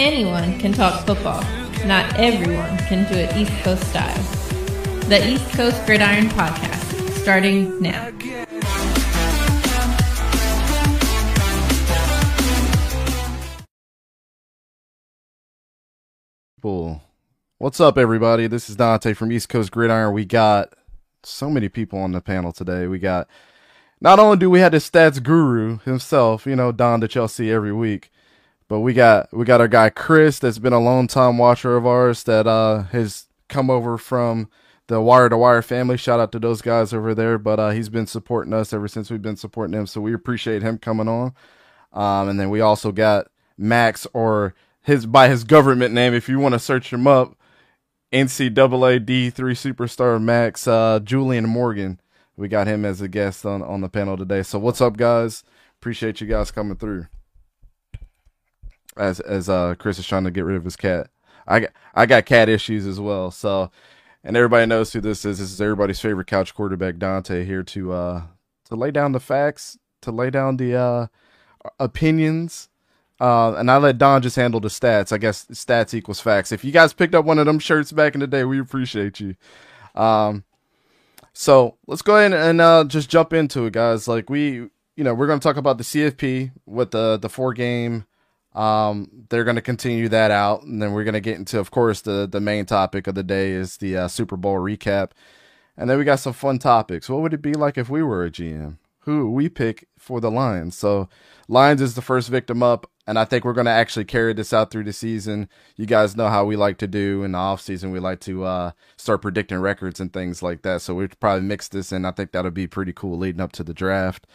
Anyone can talk football. Not everyone can do it East Coast style. The East Coast Gridiron Podcast, starting now. Cool. What's up, everybody? This is Dante from East Coast Gridiron. We got so many people on the panel today. We got not only do we have the stats guru himself, you know, Don that y'all see every week, but we got we got our guy Chris that's been a long time watcher of ours that uh has come over from the Wire to Wire family. Shout out to those guys over there, but uh he's been supporting us ever since we've been supporting him, so we appreciate him coming on. Um and then we also got Max or his by his government name if you want to search him up NCAA D3 superstar Max uh, Julian Morgan. We got him as a guest on, on the panel today. So what's up, guys? Appreciate you guys coming through. As as uh, Chris is trying to get rid of his cat, I got I got cat issues as well. So, and everybody knows who this is. This is everybody's favorite couch quarterback, Dante, here to uh to lay down the facts, to lay down the uh opinions uh, and I let Don just handle the stats. I guess stats equals facts. If you guys picked up one of them shirts back in the day, we appreciate you. Um, so let's go ahead and uh, just jump into it, guys. Like we, you know, we're going to talk about the CFP with the the four game. Um, they're going to continue that out, and then we're going to get into, of course, the the main topic of the day is the uh, Super Bowl recap, and then we got some fun topics. What would it be like if we were a GM? Who we pick for the Lions? So Lions is the first victim up and I think we're going to actually carry this out through the season. You guys know how we like to do in the off season. We like to uh, start predicting records and things like that. So we'd probably mix this in. I think that'll be pretty cool leading up to the draft.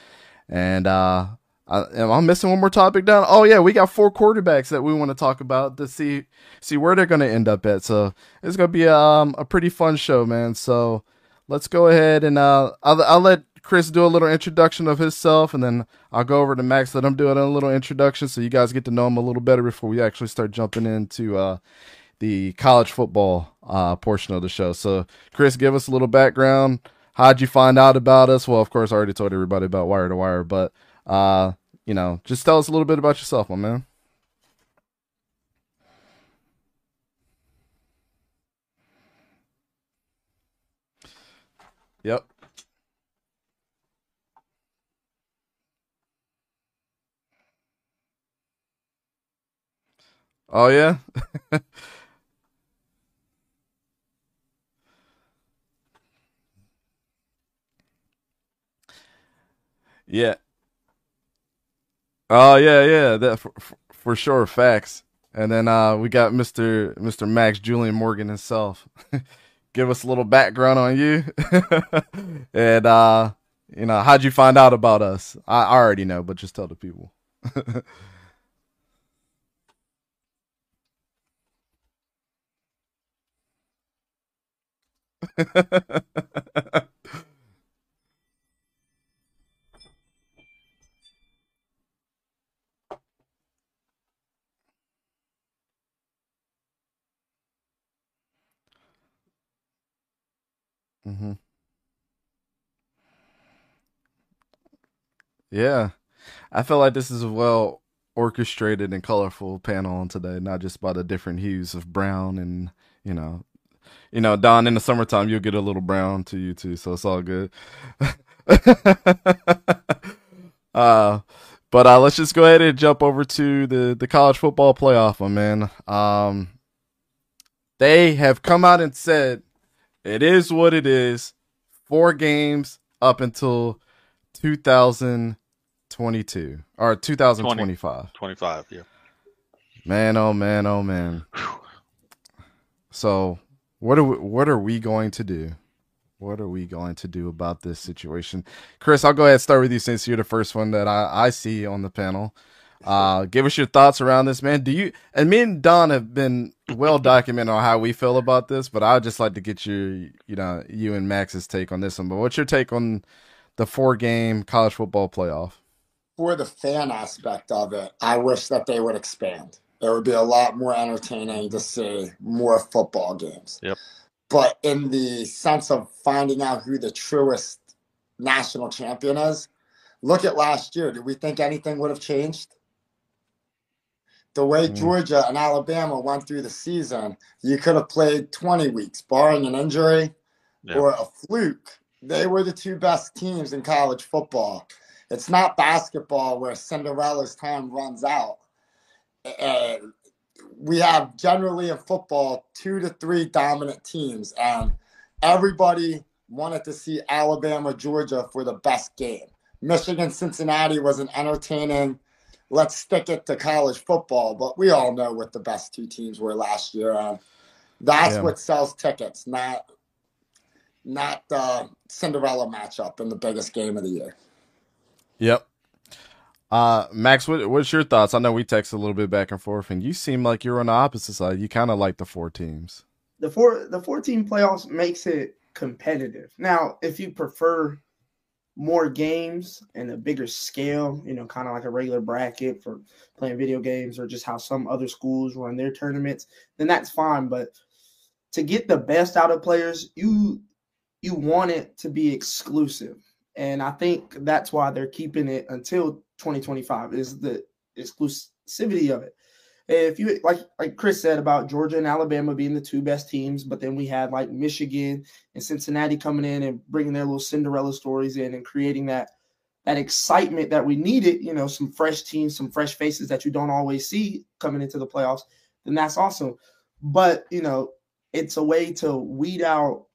And uh, I, am I missing one more topic down? Oh yeah, we got four quarterbacks that we want to talk about to see see where they're going to end up at. So it's going to be um, a pretty fun show, man. So let's go ahead and uh, I'll, I'll let Chris do a little introduction of himself, and then I'll go over to Max, let him do a little introduction so you guys get to know him a little better before we actually start jumping into uh, the college football uh, portion of the show. So, Chris, give us a little background. How'd you find out about us? Well, of course, I already told everybody about Wire to Wire, but uh, you know, just tell us a little bit about yourself, my man. Yep. Oh yeah. yeah. Oh yeah, yeah. That for, for sure, facts. And then uh, we got Mr. Mr. Max Julian Morgan himself. Give us a little background on you, and uh, you know how'd you find out about us? I already know, but just tell the people. hmm Yeah, I feel like this is a well orchestrated and colorful panel on today, not just by the different hues of brown and you know you know, Don, in the summertime, you'll get a little brown to you too, so it's all good. uh, but uh, let's just go ahead and jump over to the the college football playoff, my man. Um, they have come out and said it is what it is. Four games up until 2022 or 2025. 25, yeah. Man, oh man, oh man. So what are we, what are we going to do? What are we going to do about this situation? Chris, I'll go ahead and start with you since you're the first one that I, I see on the panel. Uh, give us your thoughts around this, man. Do you and me and Don have been well documented on how we feel about this, but I'd just like to get your, you know, you and Max's take on this one. But what's your take on the four game college football playoff? For the fan aspect of it, I wish that they would expand it would be a lot more entertaining to see more football games. Yep. But in the sense of finding out who the truest national champion is, look at last year. Do we think anything would have changed? The way mm. Georgia and Alabama went through the season, you could have played 20 weeks, barring an injury yeah. or a fluke. They were the two best teams in college football. It's not basketball where Cinderella's time runs out. Uh, we have generally in football two to three dominant teams, and everybody wanted to see Alabama, Georgia for the best game. Michigan, Cincinnati was an entertaining let's stick it to college football. But we all know what the best two teams were last year. and that's yeah. what sells tickets, not not the Cinderella matchup in the biggest game of the year. Yep. Uh, Max, what, what's your thoughts? I know we text a little bit back and forth, and you seem like you're on the opposite side. You kind of like the four teams. The four the four team playoffs makes it competitive. Now, if you prefer more games and a bigger scale, you know, kind of like a regular bracket for playing video games or just how some other schools run their tournaments, then that's fine. But to get the best out of players, you you want it to be exclusive. And I think that's why they're keeping it until 2025 is the exclusivity of it if you like like Chris said about Georgia and Alabama being the two best teams, but then we had like Michigan and Cincinnati coming in and bringing their little Cinderella stories in and creating that that excitement that we needed, you know, some fresh teams, some fresh faces that you don't always see coming into the playoffs, then that's awesome. But, you know, it's a way to weed out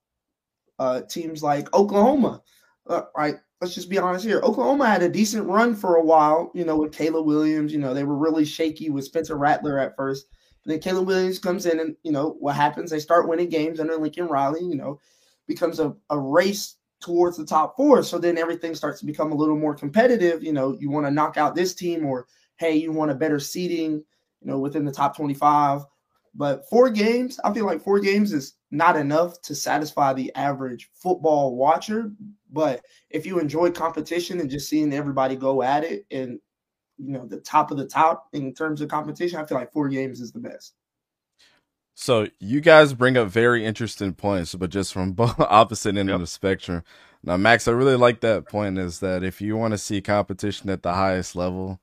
uh, teams like Oklahoma, uh, right? Let's just be honest here. Oklahoma had a decent run for a while, you know, with Caleb Williams. You know, they were really shaky with Spencer Rattler at first. But then Caleb Williams comes in, and, you know, what happens? They start winning games under Lincoln Riley, you know, becomes a, a race towards the top four. So then everything starts to become a little more competitive. You know, you want to knock out this team, or hey, you want a better seating, you know, within the top 25. But four games, I feel like four games is not enough to satisfy the average football watcher. But if you enjoy competition and just seeing everybody go at it and you know the top of the top in terms of competition, I feel like four games is the best. So you guys bring up very interesting points, but just from both opposite end yep. of the spectrum. Now, Max, I really like that point is that if you want to see competition at the highest level,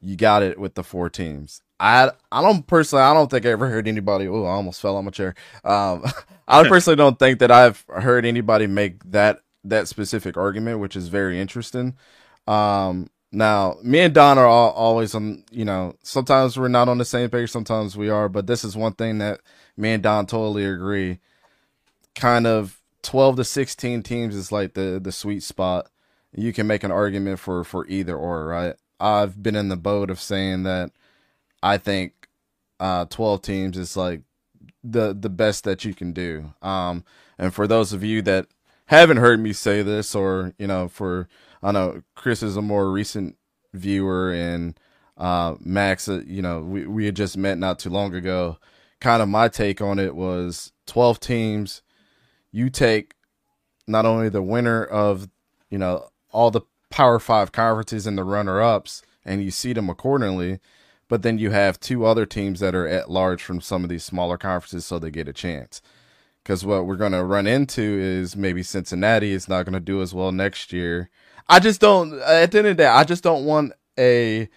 you got it with the four teams. I I don't personally I don't think I ever heard anybody. Oh, I almost fell on my chair. Um, I personally don't think that I've heard anybody make that that specific argument, which is very interesting. Um, now, me and Don are all, always on. You know, sometimes we're not on the same page, sometimes we are. But this is one thing that me and Don totally agree. Kind of twelve to sixteen teams is like the the sweet spot. You can make an argument for for either or, right? I've been in the boat of saying that I think uh, 12 teams is like the the best that you can do. Um, and for those of you that haven't heard me say this, or you know, for I know Chris is a more recent viewer, and uh, Max, uh, you know, we we had just met not too long ago. Kind of my take on it was 12 teams. You take not only the winner of you know all the Power Five conferences and the runner ups, and you seed them accordingly but then you have two other teams that are at large from some of these smaller conferences, so they get a chance. Because what we're going to run into is maybe Cincinnati is not going to do as well next year. I just don't. At the end of the day, I just don't want a.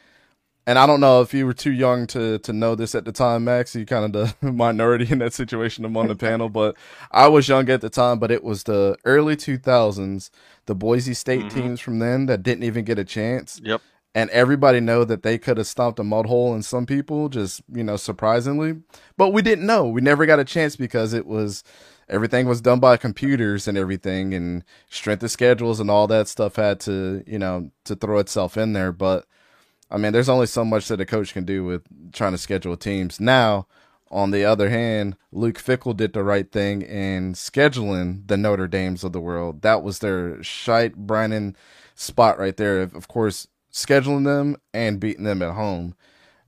And I don't know if you were too young to to know this at the time, Max. You kind of the minority in that situation among the panel, but I was young at the time. But it was the early two thousands, the Boise State mm-hmm. teams from then that didn't even get a chance. Yep and everybody know that they could have stomped a mud hole in some people just you know surprisingly. But we didn't know. We never got a chance because it was everything was done by computers and everything and strength of schedules and all that stuff had to you know to throw itself in there. But i mean there's only so much that a coach can do with trying to schedule teams. Now on the other hand luke fickell did the right thing in scheduling the notre dames of the world. That was their shite brining spot right there. Of course scheduling them and beating them at home.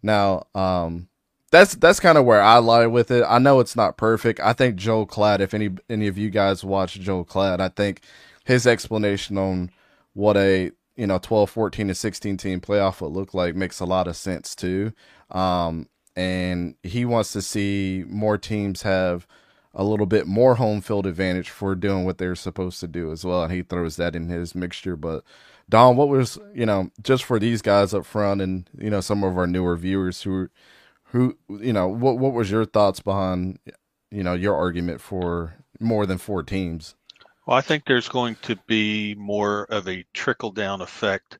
Now, um, that's that's kind of where I lie with it. I know it's not perfect. I think Joel Klatt, if any any of you guys watch Joel Klatt, I think his explanation on what a you know 12, 14, and 16 team playoff would look like makes a lot of sense too. Um, and he wants to see more teams have a little bit more home field advantage for doing what they're supposed to do as well. And he throws that in his mixture. But Don, what was you know just for these guys up front and you know some of our newer viewers who who you know what what was your thoughts behind you know your argument for more than four teams? Well, I think there's going to be more of a trickle down effect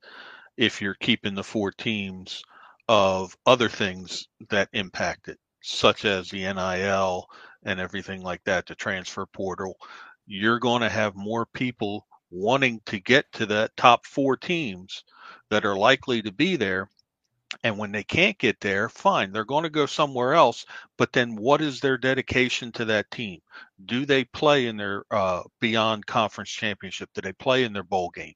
if you're keeping the four teams of other things that impact it, such as the NIL and everything like that, the transfer portal. You're going to have more people wanting to get to that top four teams that are likely to be there and when they can't get there, fine, they're going to go somewhere else. But then what is their dedication to that team? Do they play in their uh, beyond conference championship? Do they play in their bowl game?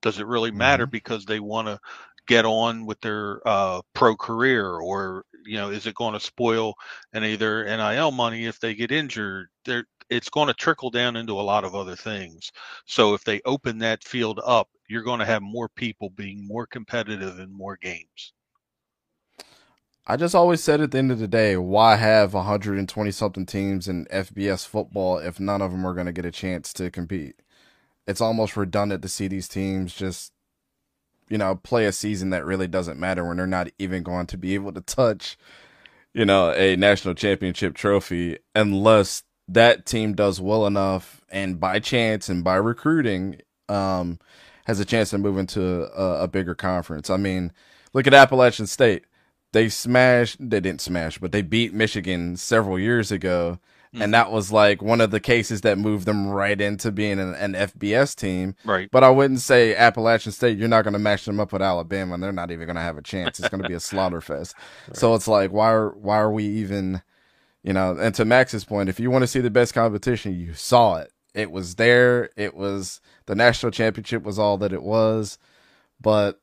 Does it really matter mm-hmm. because they want to get on with their uh, pro career or you know is it going to spoil any of their nil money if they get injured They're, it's going to trickle down into a lot of other things so if they open that field up you're going to have more people being more competitive in more games I just always said at the end of the day, why have 120 something teams in FBS football if none of them are going to get a chance to compete? It's almost redundant to see these teams just, you know, play a season that really doesn't matter when they're not even going to be able to touch, you know, a national championship trophy unless that team does well enough and by chance and by recruiting um, has a chance to move into a, a bigger conference. I mean, look at Appalachian State. They smashed they didn't smash but they beat michigan several years ago. Mm-hmm. and that was like one of the cases that moved them right into being an, an fbs team. Right. But i wouldn't say appalachian state you're not going to match them up with alabama. And they're not even going to have a chance. It's going to be a slaughter fest right. so it's like why are why are we even you know and to max's point if you want to see the best competition you saw it. It was there. It was the national championship was all that it was. But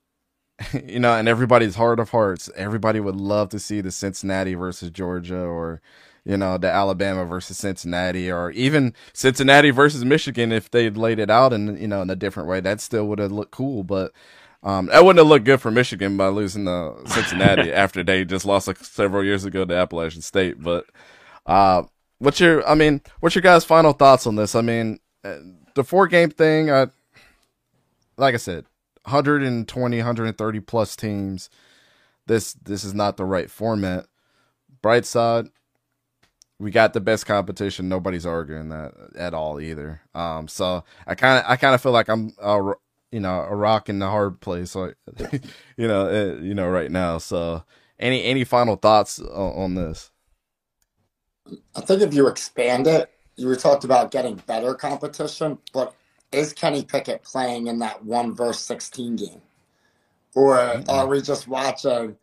you know, and everybody's heart of hearts, everybody would love to see the Cincinnati versus Georgia or, you know, the Alabama versus Cincinnati or even Cincinnati versus Michigan if they'd laid it out in, you know, in a different way. That still would have looked cool, but um, that wouldn't have looked good for Michigan by losing to Cincinnati after they just lost like several years ago to Appalachian State. But uh, what's your, I mean, what's your guys' final thoughts on this? I mean, uh, the four game thing, I, like I said, 120, 130 plus teams. This this is not the right format. Bright side, we got the best competition. Nobody's arguing that at all either. Um, so I kind of I kind of feel like I'm uh, you know a rock in the hard place, like you know uh, you know right now. So any any final thoughts on, on this? I think if you expand it, you were talked about getting better competition, but is Kenny Pickett playing in that one verse 16 game? Or mm-hmm. are we just watching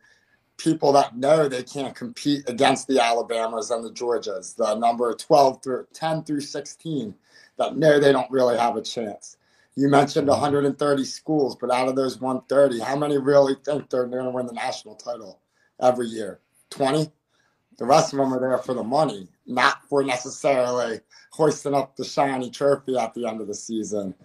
people that know they can't compete against the Alabamas and the Georgias, the number 12 through 10 through 16 that know they don't really have a chance? You mentioned 130 schools, but out of those 130, how many really think they're going to win the national title every year? 20? The rest of them are there for the money, not for necessarily hoisting up the shiny trophy at the end of the season.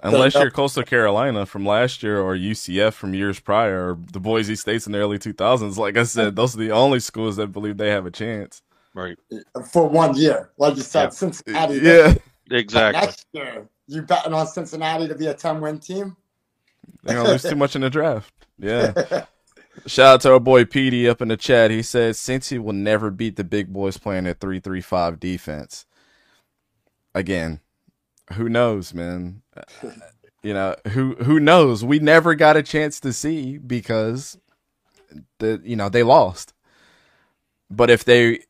Unless you're Coastal Carolina from last year or UCF from years prior or the Boise States in the early 2000s, like I said, those are the only schools that believe they have a chance. Right. For one year. Like you said, yeah. Cincinnati. Yeah. Exactly. Next year, you betting on Cincinnati to be a 10 win team? They're going to lose too much in the draft. Yeah. Shout out to our boy Petey up in the chat. He says Cincy will never beat the big boys playing at three three five defense. Again, who knows, man? you know who who knows? We never got a chance to see because the you know they lost. But if they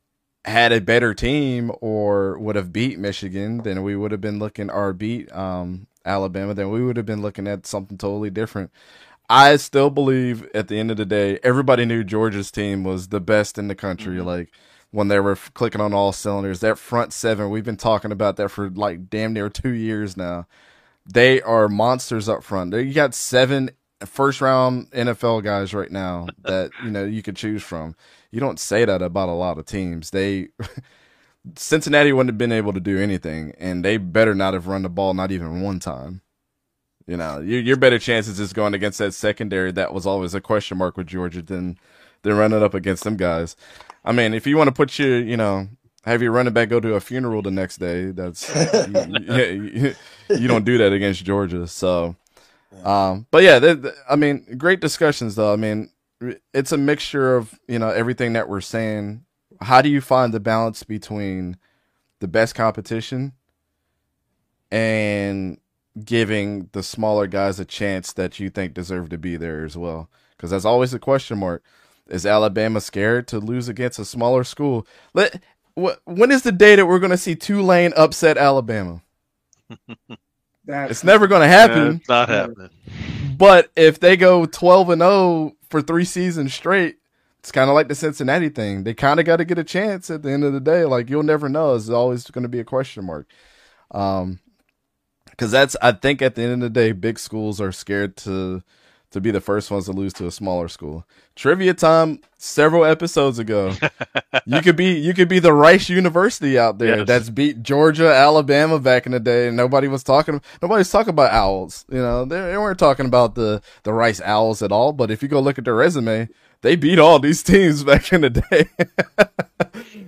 had a better team or would have beat Michigan, then we would have been looking or beat um, Alabama. Then we would have been looking at something totally different. I still believe at the end of the day, everybody knew Georgia's team was the best in the country. Mm-hmm. Like when they were clicking on all cylinders, that front seven, we've been talking about that for like damn near two years now. They are monsters up front. You got seven first round NFL guys right now that you know you could choose from. You don't say that about a lot of teams. They Cincinnati wouldn't have been able to do anything, and they better not have run the ball not even one time. You know, your your better chances is going against that secondary that was always a question mark with Georgia than than running up against them guys. I mean, if you want to put your, you know, have your running back go to a funeral the next day. That's you, you, you, don't do that against Georgia. So, um, but yeah, I mean, great discussions though. I mean, it's a mixture of you know everything that we're saying. How do you find the balance between the best competition and giving the smaller guys a chance that you think deserve to be there as well? Because that's always a question mark. Is Alabama scared to lose against a smaller school? Let when is the day that we're going to see Tulane upset Alabama? it's never going to happen. it's not happening. But if they go 12 and 0 for three seasons straight, it's kind of like the Cincinnati thing. They kind of got to get a chance at the end of the day. Like you'll never know. It's always going to be a question mark. Um, because that's I think at the end of the day, big schools are scared to to be the first ones to lose to a smaller school. Trivia time several episodes ago. you could be you could be the Rice University out there yes. that's beat Georgia, Alabama back in the day, and nobody was talking nobody's talking about owls. You know, they, they weren't talking about the the Rice Owls at all. But if you go look at their resume, they beat all these teams back in the day.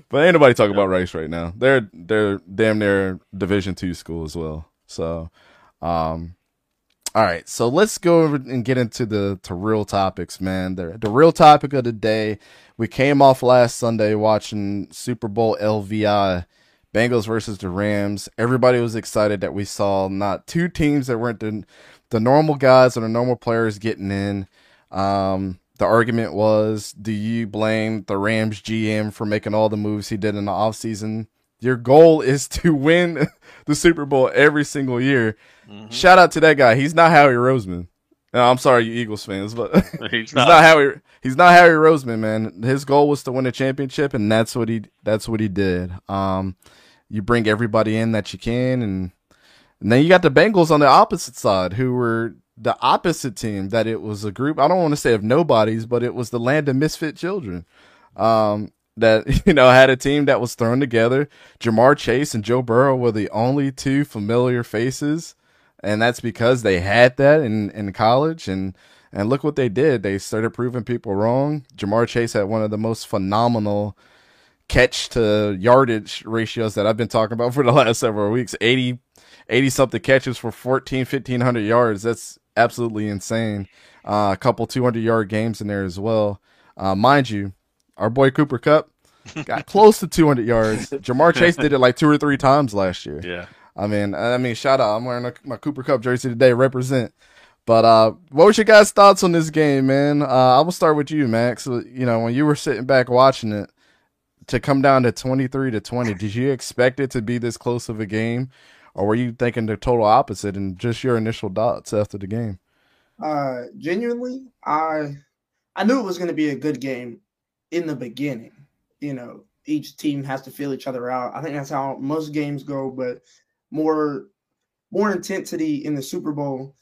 but ain't nobody talking about Rice right now. They're they're damn near Division two school as well. So um all right, so let's go over and get into the to real topics, man. The the real topic of the day. We came off last Sunday watching Super Bowl LVI, Bengals versus the Rams. Everybody was excited that we saw not two teams that weren't the the normal guys or the normal players getting in. Um, the argument was, do you blame the Rams GM for making all the moves he did in the offseason? Your goal is to win the Super Bowl every single year. Mm-hmm. Shout out to that guy. He's not Howie Roseman. No, I'm sorry, you Eagles fans, but he's, he's not. not. Howie. He's not Harry Roseman, man. His goal was to win a championship, and that's what he. That's what he did. Um, you bring everybody in that you can, and, and then you got the Bengals on the opposite side, who were the opposite team. That it was a group. I don't want to say of nobodies, but it was the land of misfit children. Um, that you know had a team that was thrown together. Ja'Marr Chase and Joe Burrow were the only two familiar faces and that's because they had that in in college and and look what they did. They started proving people wrong. Ja'Marr Chase had one of the most phenomenal catch to yardage ratios that I've been talking about for the last several weeks. 80 80 something catches for 14 1500 yards. That's absolutely insane. Uh, a couple 200 yard games in there as well. Uh, mind you, our boy Cooper Kupp got close to 200 yards. Ja'Marr Chase did it like two or three times last year. Yeah. I mean, I mean, shout out. I'm wearing a, my Cooper Kupp jersey today. Represent. But uh, what was your guys' thoughts on this game, man? Uh, I will start with you, Max. You know, when you were sitting back watching it, to come down to 23 to 20, did you expect it to be this close of a game, or were you thinking the total opposite? And just your initial thoughts after the game. Uh, genuinely, I I knew it was going to be a good game in the beginning. You know, each team has to feel each other out. I think that's how most games go, but more more intensity in the Super Bowl.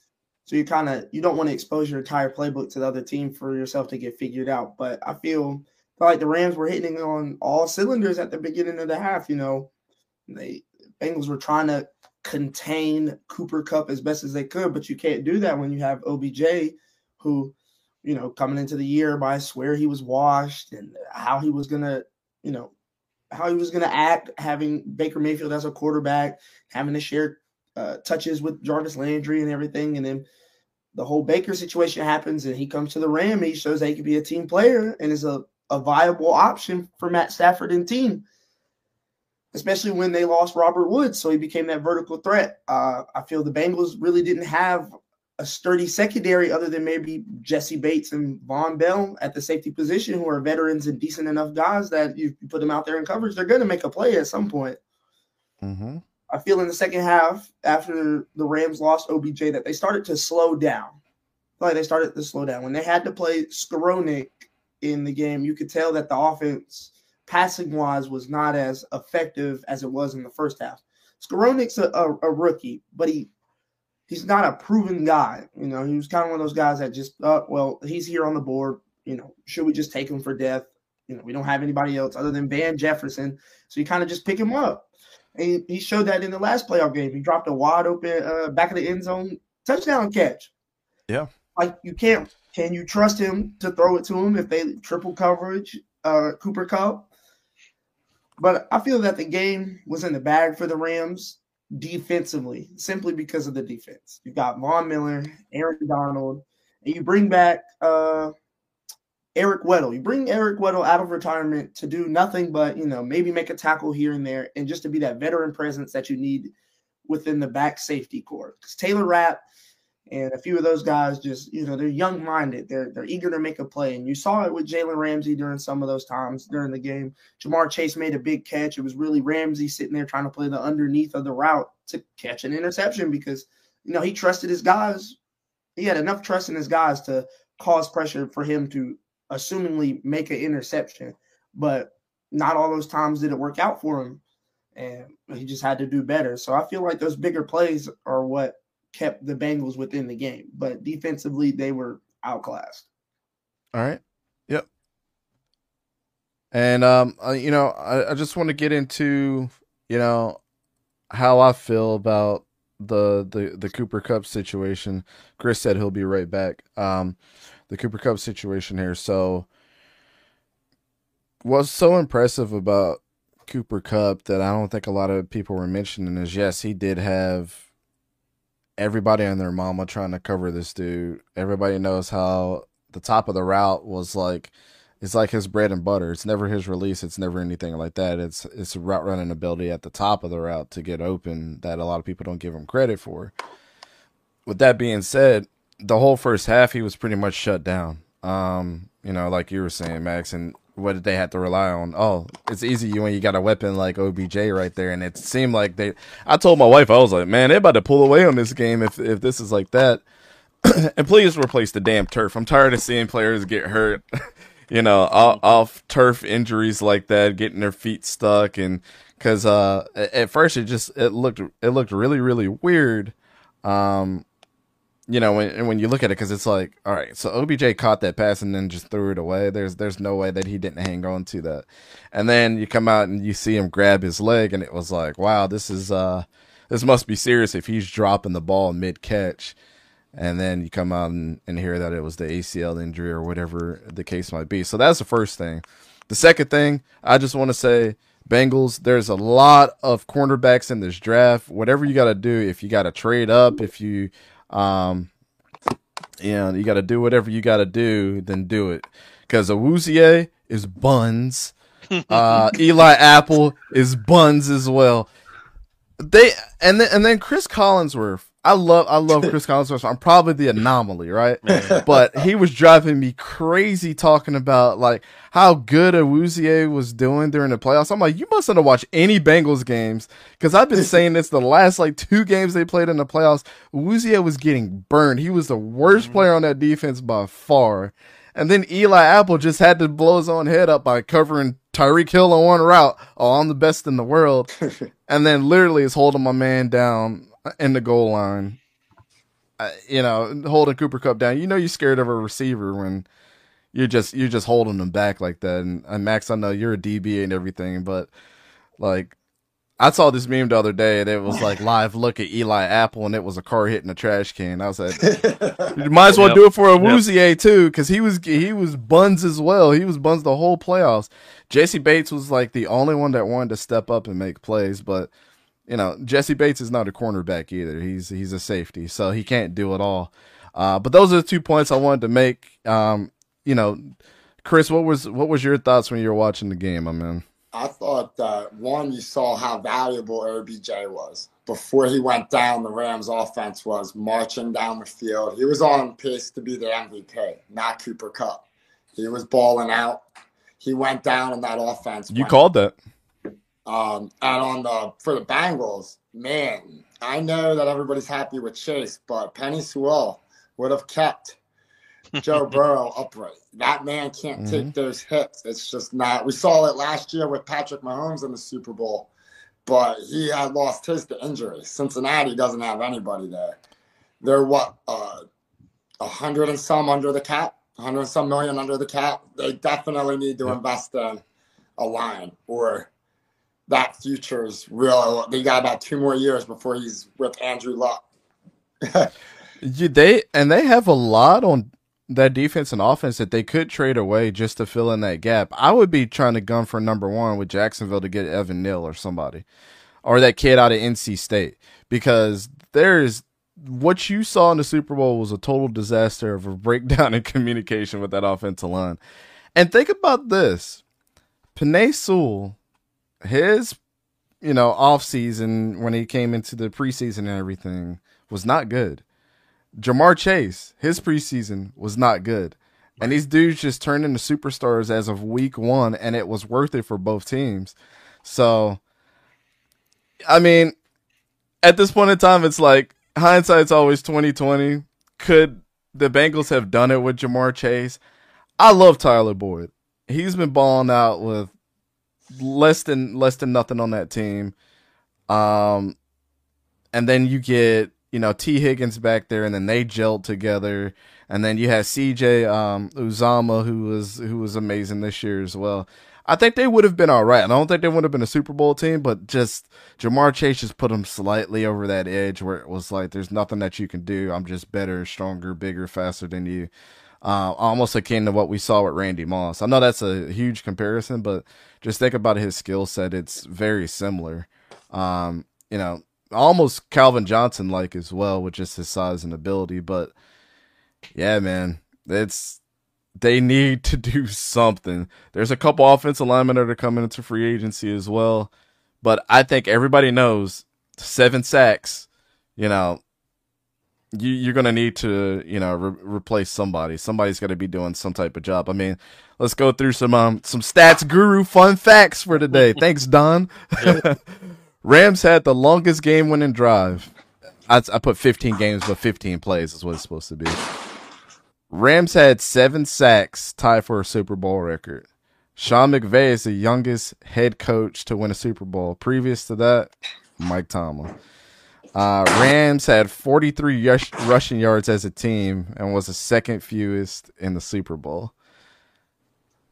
So you kind of you don't want to expose your entire playbook to the other team for yourself to get figured out. But I feel, feel like the Rams were hitting on all cylinders at the beginning of the half. You know, they Bengals were trying to contain Cooper Kupp as best as they could, but you can't do that when you have OBJ, who, you know, coming into the year, by swear he was washed and how he was gonna, you know, how he was going to act having Baker Mayfield as a quarterback, having to share uh, touches with Jarvis Landry and everything. And then the whole Baker situation happens and he comes to the Ram. He shows that he could be a team player and is a, a viable option for Matt Stafford and team, especially when they lost Robert Woods. So he became that vertical threat. Uh, I feel the Bengals really didn't have a sturdy secondary other than maybe Jessie Bates and Vonn Bell at the safety position, who are veterans and decent enough guys that you put them out there in coverage, they're going to make a play at some point. Mm-hmm. I feel in the second half, after the Rams lost OBJ, that they started to slow down. Like they started to slow down. When they had to play Skowronek in the game, you could tell that the offense, passing wise, was not as effective as it was in the first half. Skowronek's a, a, a rookie, but he he's not a proven guy. You know, he was kind of one of those guys that just, uh, well, he's here on the board. You know, should we just take him for death? You know, we don't have anybody else other than Van Jefferson, so you kind of just pick him up. And he showed that in the last playoff game. He dropped a wide open uh, back of the end zone touchdown catch. Yeah, like you can't. Can you trust him to throw it to him if they triple coverage uh, Cooper Kupp? But I feel that the game was in the bag for the Rams defensively, simply because of the defense. You've got Von Miller, Aaron Donald, and you bring back uh, Eric Weddle. You bring Eric Weddle out of retirement to do nothing but, you know, maybe make a tackle here and there and just to be that veteran presence that you need within the back safety core. Because Taylor Rapp and a few of those guys just, you know, they're young minded. They're they're eager to make a play. And you saw it with Jalen Ramsey during some of those times during the game. Ja'Marr Chase made a big catch. It was really Ramsey sitting there trying to play the underneath of the route to catch an interception because, you know, he trusted his guys. He had enough trust in his guys to cause pressure for him to assumingly make an interception, but not all those times did it work out for him. And he just had to do better. So I feel like those bigger plays are what kept the Bengals within the game. But defensively, they were outclassed. All right. Yep. And um, uh, you know, I, I just want to get into you know how I feel about the the the Cooper Kupp situation. Chris said he'll be right back. Um, the Cooper Kupp situation here. So, what's so impressive about Cooper Kupp that I don't think a lot of people were mentioning is yes, he did have everybody and their mama trying to cover this dude. Everybody knows how the top of the route was like it's like his bread and butter. It's never his release. It's never anything like that. It's it's route running ability at the top of the route to get open that a lot of people don't give him credit for. With that being said, the whole first half he was pretty much shut down. Um, you know, like you were saying, Max, and what did they have to rely on? Oh, it's easy when you got a weapon like OBJ right there, and it seemed like they. I told my wife, I was like, man, they're about to pull away on this game if if this is like that. and please replace the damn turf. I'm tired of seeing players get hurt. you know, off, off, turf injuries like that, getting their feet stuck, and because uh, at first it just it looked it looked really really weird. Um, you know, when when you look at it, because it's like, all right, so OBJ caught that pass and then just threw it away. There's there's no way that he didn't hang on to that. And then you come out and you see him grab his leg, and it was like, wow, this is uh, this must be serious if he's dropping the ball mid catch. And then you come out and, and hear that it was the ACL injury or whatever the case might be. So that's the first thing. The second thing, I just want to say, Bengals, there's a lot of cornerbacks in this draft. Whatever you got to do, if you got to trade up, if you um, you know, you got to do whatever you got to do, then do it. Because Awuzie is buns. Uh, Eli Apple is buns as well. They and then and then Chris Collinsworth I love I love Chris Collinsworth. I'm probably the anomaly, right? but he was driving me crazy talking about like how good Awuzie was doing during the playoffs. I'm like, you mustn't have watched any Bengals games because I've been saying this the last like two games they played in the playoffs. Awuzie was getting burned. He was the worst mm-hmm. player on that defense by far. And then Eli Apple just had to blow his own head up by covering Tyreek Hill on one route. Oh, I'm the best in the world. and then literally is holding my man down in the goal line. Uh, you know, holding Cooper Kupp down. You know, you're scared of a receiver when you're just you're just holding them back like that. And, and Max, I know you're a DB and everything, but like I saw this meme the other day and it was like live look at Eli Apple and it was a car hitting a trash can. I was like, you might as well yep. do it for Awuzie yep. too because he was he was buns as well. He was buns the whole playoffs. Jessie Bates was like the only one that wanted to step up and make plays, but you know, Jessie Bates is not a cornerback either. He's he's a safety, so he can't do it all. Uh, but those are the two points I wanted to make. Um, you know, Chris, what was what was your thoughts when you were watching the game? I mean, I thought that one, you saw how valuable OBJ was before he went down. The Rams' offense was marching down the field. He was on pace to be the MVP, not Cooper Kupp. He was balling out. He went down in that offense. You called that. Um, and on the for the Bengals, man, I know that everybody's happy with Chase, but Penei Sewell would have kept Joe Burrow upright. That man can't mm-hmm. take those hits. It's just not. We saw it last year with Patrick Mahomes in the Super Bowl, but he had lost his to injury. Cincinnati doesn't have anybody there. They're what uh, a hundred and some under the cap, hundred and some million under the cap. They definitely need to invest in a line or that future is real. They got about two more years before he's with Andrew Luck. they and they have a lot on that defense and offense that they could trade away just to fill in that gap. I would be trying to gun for number one with Jacksonville to get Evan Neal or somebody, or that kid out of NC State, because there's what you saw in the Super Bowl was a total disaster of a breakdown in communication with that offensive line. And think about this. Penei Sewell, his, you know, off season when he came into the preseason and everything was not good. Ja'Marr Chase, his preseason was not good. And these dudes just turned into superstars as of week one, and it was worth it for both teams. So, I mean, at this point in time, it's like hindsight's always twenty twenty. Could the Bengals have done it with Jamar Chase? I love Tyler Boyd. He's been balling out with less than less than nothing on that team. Um, and then you get you know Tee Higgins back there, and then they gelled together. And then you had CJ um, Uzomah, who was who was amazing this year as well. I think they would have been all right. I don't think they would have been a Super Bowl team, but just Ja'Marr Chase just put them slightly over that edge where it was like, there's nothing that you can do. I'm just better, stronger, bigger, faster than you. Uh, almost akin to what we saw with Randy Moss. I know that's a huge comparison, but just think about his skill set. It's very similar. Um, you know, almost Calvin Johnson like as well with just his size and ability. But yeah, man, it's they need to do something. There's a couple offensive linemen that are coming into free agency as well. But I think everybody knows seven sacks, you know, you, you're going to need to, you know, re- replace somebody. Somebody's got to be doing some type of job. I mean, let's go through some um, some stats guru fun facts for today. Thanks, Don. Rams had the longest game winning drive. I, I put 15 games, but 15 plays is what it's supposed to be. Rams had seven sacks, tied for a Super Bowl record. Sean McVay is the youngest head coach to win a Super Bowl. Previous to that, Mike Tomlin. Uh, Rams had 43 rush, rushing yards as a team and was the second fewest in the Super Bowl.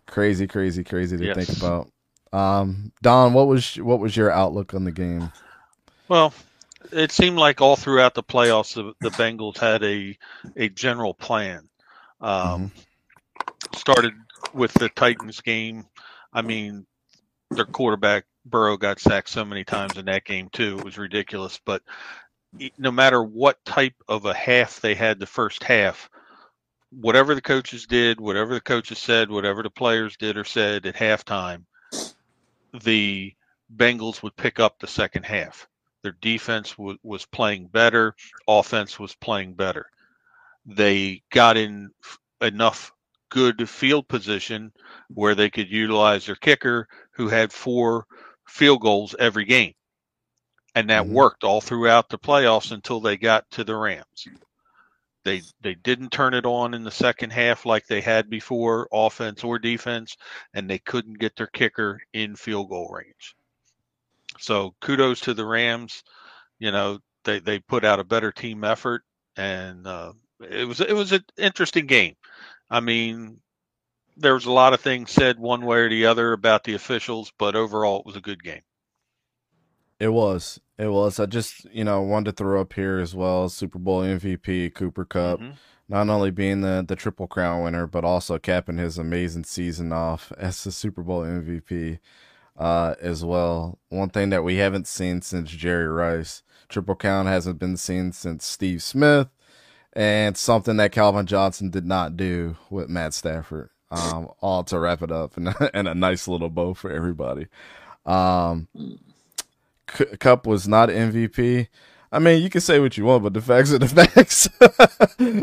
Crazy, crazy, crazy to yes. think about. Um, Don, what was what was your outlook on the game? Well, it seemed like all throughout the playoffs, the, the Bengals had a a general plan. Um, mm-hmm. Started with the Titans game. I mean, their quarterback Burrow got sacked so many times in that game too. It was ridiculous. But no matter what type of a half they had the first half, whatever the coaches did, whatever the coaches said, whatever the players did or said at halftime, the Bengals would pick up the second half. Their defense w- was playing better, offense was playing better. They got in f- enough good field position where they could utilize their kicker, who had four field goals every game. And that mm-hmm. worked all throughout the playoffs until they got to the Rams. They they didn't turn it on in the second half like they had before, offense or defense, and they couldn't get their kicker in field goal range. So kudos to the Rams. You know they they put out a better team effort, and uh, it was it was an interesting game. I mean, there was a lot of things said one way or the other about the officials, but overall it was a good game. It was. It was. I just, you know, wanted to throw up here as well Super Bowl MVP, Cooper Kupp, mm-hmm. not only being the, the Triple Crown winner, but also capping his amazing season off as the Super Bowl MVP uh, as well. One thing that we haven't seen since Jerry Rice, Triple Crown hasn't been seen since Steve Smith, and something that Calvin Johnson did not do with Matt Stafford. Um, all to wrap it up and, and a nice little bow for everybody. Um, Kupp was not MVP. I mean, you can say what you want, but the facts are the facts.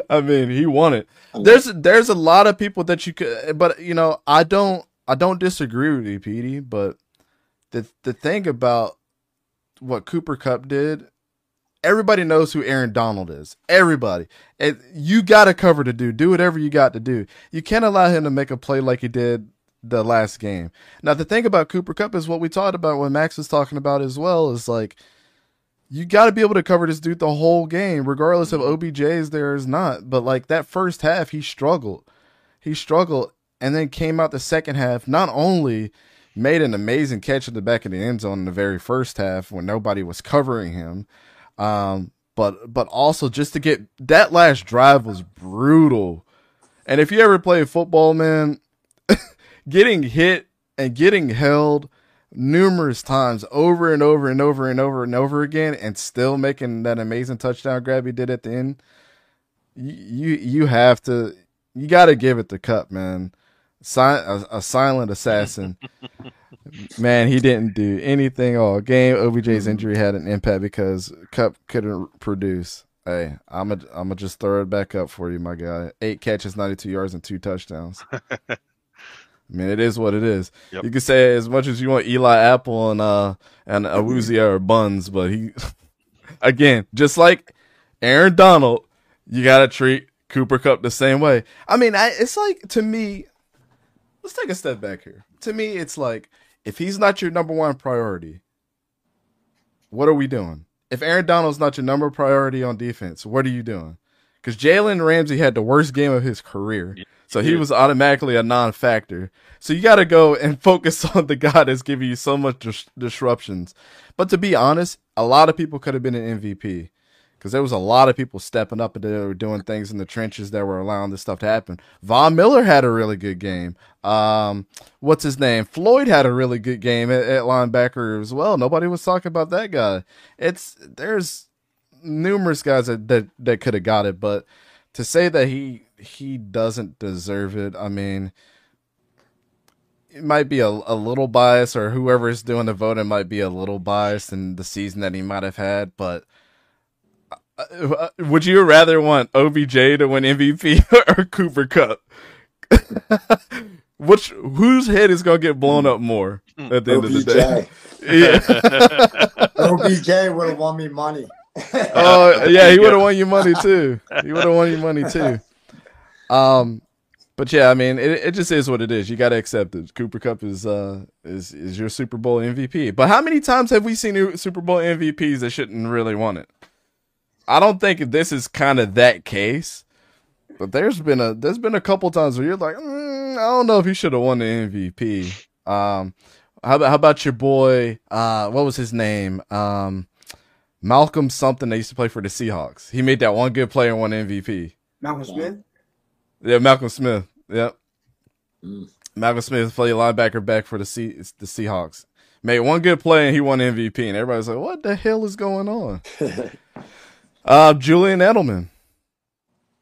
I mean, he won it. There's there's a lot of people that you could, but you know, I don't I don't disagree with you, Petey. But the the thing about what Cooper Kupp did, everybody knows who Aaron Donald is. Everybody, and you got to cover the dude. Do whatever you got to do. You can't allow him to make a play like he did the last game. Now the thing about Cooper Kupp is what we talked about when Max was talking about as well is like you got to be able to cover this dude the whole game, regardless of OBJ is there is not. But like that first half, he struggled. He struggled, and then came out the second half. Not only made an amazing catch at the back of the end zone in the very first half when nobody was covering him, um, but but also just to get that last drive was brutal And if you ever play football, man, getting hit and getting held numerous times over and over and over and over and over again and still making that amazing touchdown grab he did at the end, you you have to you got to give it the cup man. Si- a, a silent assassin. man, he didn't do anything all game. OBJ's injury had an impact because Kupp couldn't produce. Hey, I'm a, I'm gonna just throw it back up for you, my guy. Eight catches, 92 yards, and two touchdowns. I mean, it is what it is. Yep. You can say as much as you want Eli Apple and uh and Awuzie or Buns, but he again, just like Aaron Donald, you gotta treat Cooper Kupp the same way. I mean, I, it's like to me. Let's take a step back here. To me, it's like if he's not your number one priority, what are we doing? If Aaron Donald's not your number priority on defense, what are you doing? Because Jalen Ramsey had the worst game of his career. So he was automatically a non-factor. So you got to go and focus on the guy that's giving you so much dis- disruptions. But to be honest, a lot of people could have been an MVP because there was a lot of people stepping up and they were doing things in the trenches that were allowing this stuff to happen. Von Miller had a really good game. Um, what's his name? Floyd had a really good game at, at linebacker as well. Nobody was talking about that guy. It's there's numerous guys that that, that could have got it, but to say that he he doesn't deserve it, I mean. It might be a, a little biased, or whoever's doing the voting might be a little biased in the season that he might have had, but uh, would you rather want OBJ to win MVP or Cooper Kupp? Which whose head is gonna get blown up more at the end of the day? Yeah. OBJ would have won me money. oh yeah, he would have won you money too. He would have won you money too. Um, but yeah, I mean, it, it just is what it is. You got to accept it. Cooper Kupp is uh is is your Super Bowl MVP. But how many times have we seen Super Bowl MVPs that shouldn't really won it? I don't think this is kind of that case, but there's been a there's been a couple times where you're like, mm, I don't know if he should have won the MVP. Um, how about how about your boy? Uh, what was his name? Um, Malcolm something. They used to play for the Seahawks. He made that one good play and won MVP. Malcolm Smith. Yeah, Malcolm Smith. Yep. Mm. Malcolm Smith played linebacker back for the C the Seahawks. Made one good play and he won MVP, and everybody's like, "What the hell is going on?" Uh, Julian Edelman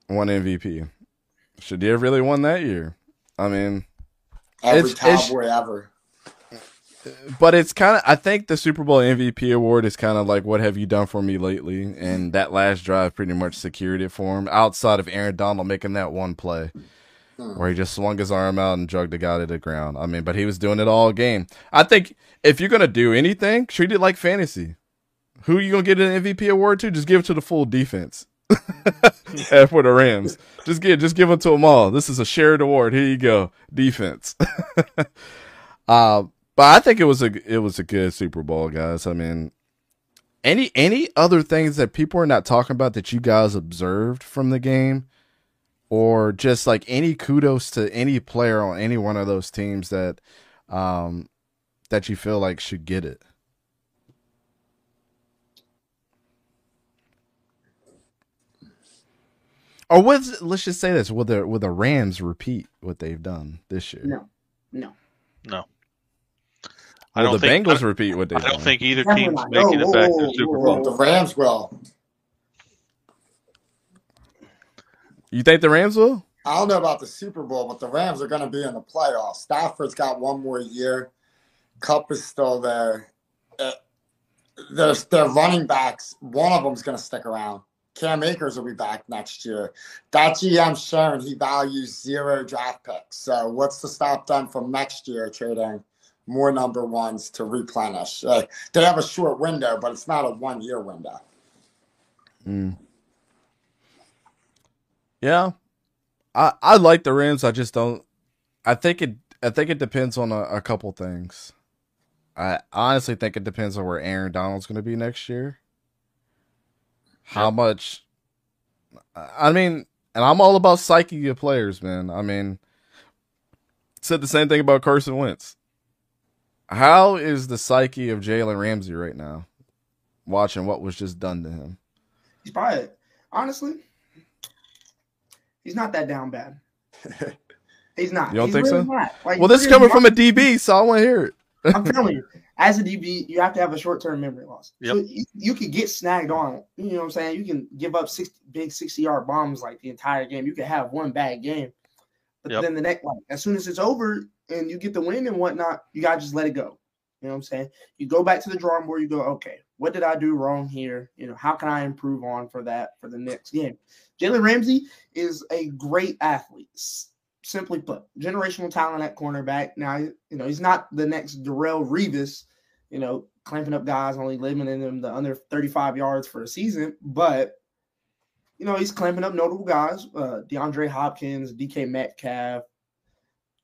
won MVP. Shadir really won that year. I mean, every it's, cowboy it's, ever. But it's kind of. I think the Super Bowl MVP award is kind of like, "What have you done for me lately?" And that last drive pretty much secured it for him. Outside of Aaron Donald making that one play. Hmm. Where he just swung his arm out and drugged the guy to the ground. I mean, but he was doing it all game. I think if you're gonna do anything, treat it like fantasy. Who you gonna get an MVP award to? Just give it to the full defense. for the Rams, just give just give it to them all. This is a shared award. Here you go, defense. uh, but I think it was a it was a good Super Bowl, guys. I mean, any any other things that people are not talking about that you guys observed from the game, or just like any kudos to any player on any one of those teams that um that you feel like should get it. Or was let's just say this: will the will the Rams repeat what they've done this year? No, no, no. I will don't the think, Bengals I, repeat what they? I don't done? think either team's making it back to the Super Bowl. The Rams will. You think the Rams will? I don't know about the Super Bowl, but the Rams are going to be in the playoffs. Stafford's got one more year. Kupp is still there. Uh, there's their running backs. One of them's going to stick around. Cam Akers will be back next year. That GM shown he values zero draft picks. So what's to stop them from next year trading more number ones to replenish? Uh, they have a short window, but it's not a one year window. Mm. Yeah, I I like the Rams. I just don't. I think it. I think it depends on a, a couple things. I honestly think it depends on where Aaron Donald's going to be next year how much I mean, and I'm all about psyche of players, man. I mean, said the same thing about Carson Wentz. How is the psyche of Jalen Ramsey right now? Watching what was just done to him. He's probably honestly, he's not that down bad. He's not. You don't He's think really so? Like, well, this is coming from a DB, so I want to hear it. I'm telling you, as a DB, you have to have a short term memory loss. So you, you could get snagged on. You know what I'm saying? You can give up 60, big 60 yard bombs like the entire game. You could have one bad game. But Yep. then the next, like, as soon as it's over and you get the win and whatnot, you got to just let it go. You know what I'm saying? You go back to the drawing board, you go, okay, what did I do wrong here? You know, how can I improve on for that for the next game? Jalen Ramsey is a great athlete. Simply put, generational talent at cornerback. Now, you know, he's not the next Darrelle Revis, you know, clamping up guys, only limiting them to under 35 yards for a season, but you know, he's clamping up notable guys, uh, DeAndre Hopkins, DK Metcalf,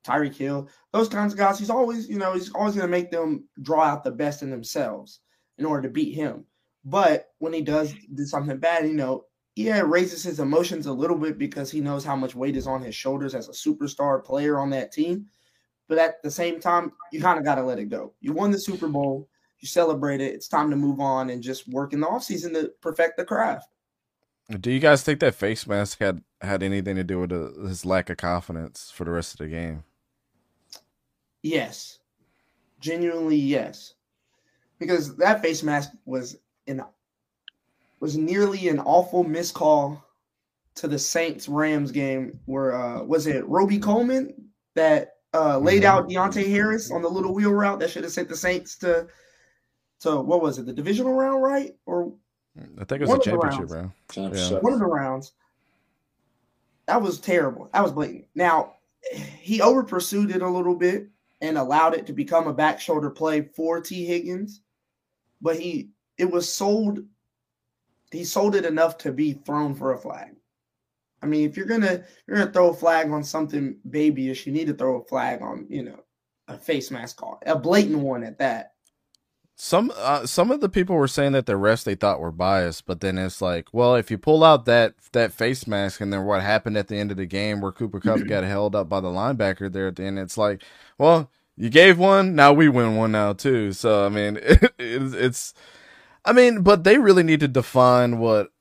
Tyreek Hill, those kinds of guys. He's always, you know, he's always going to make them draw out the best in themselves in order to beat him. But when he does do something bad, you know, yeah, it raises his emotions a little bit because he knows how much weight is on his shoulders as a superstar player on that team. But at the same time, you kind of got to let it go. You won the Super Bowl, you celebrate it. It's time to move on and just work in the offseason to perfect the craft. Do you guys think that face mask had had anything to do with uh his lack of confidence for the rest of the game? Yes. Genuinely yes. Because that face mask was an was nearly an awful miscall to the Saints Rams game where uh was it Robey-Coleman that uh laid Mhm. out Deonte Harris on the little wheel route that should have sent the Saints to to what was it, the divisional round, right? Or I think it was a of the championship round. Championship. one of the rounds. That was terrible. That was blatant. Now, he over pursued it a little bit and allowed it to become a back shoulder play for Tee Higgins, but he it was sold. He sold it enough to be thrown for a flag. I mean, if you're gonna you're gonna throw a flag on something babyish, you need to throw a flag on you know a face mask call, a blatant one at that. Some uh, some of the people were saying that the refs they thought were biased, but then it's like, well, if you pull out that that face mask and then what happened at the end of the game where Cooper Kupp got held up by the linebacker there at the end, it's like, well, you gave one, now we win one now too. So I mean, it, it's, it's, I mean, but they really need to define what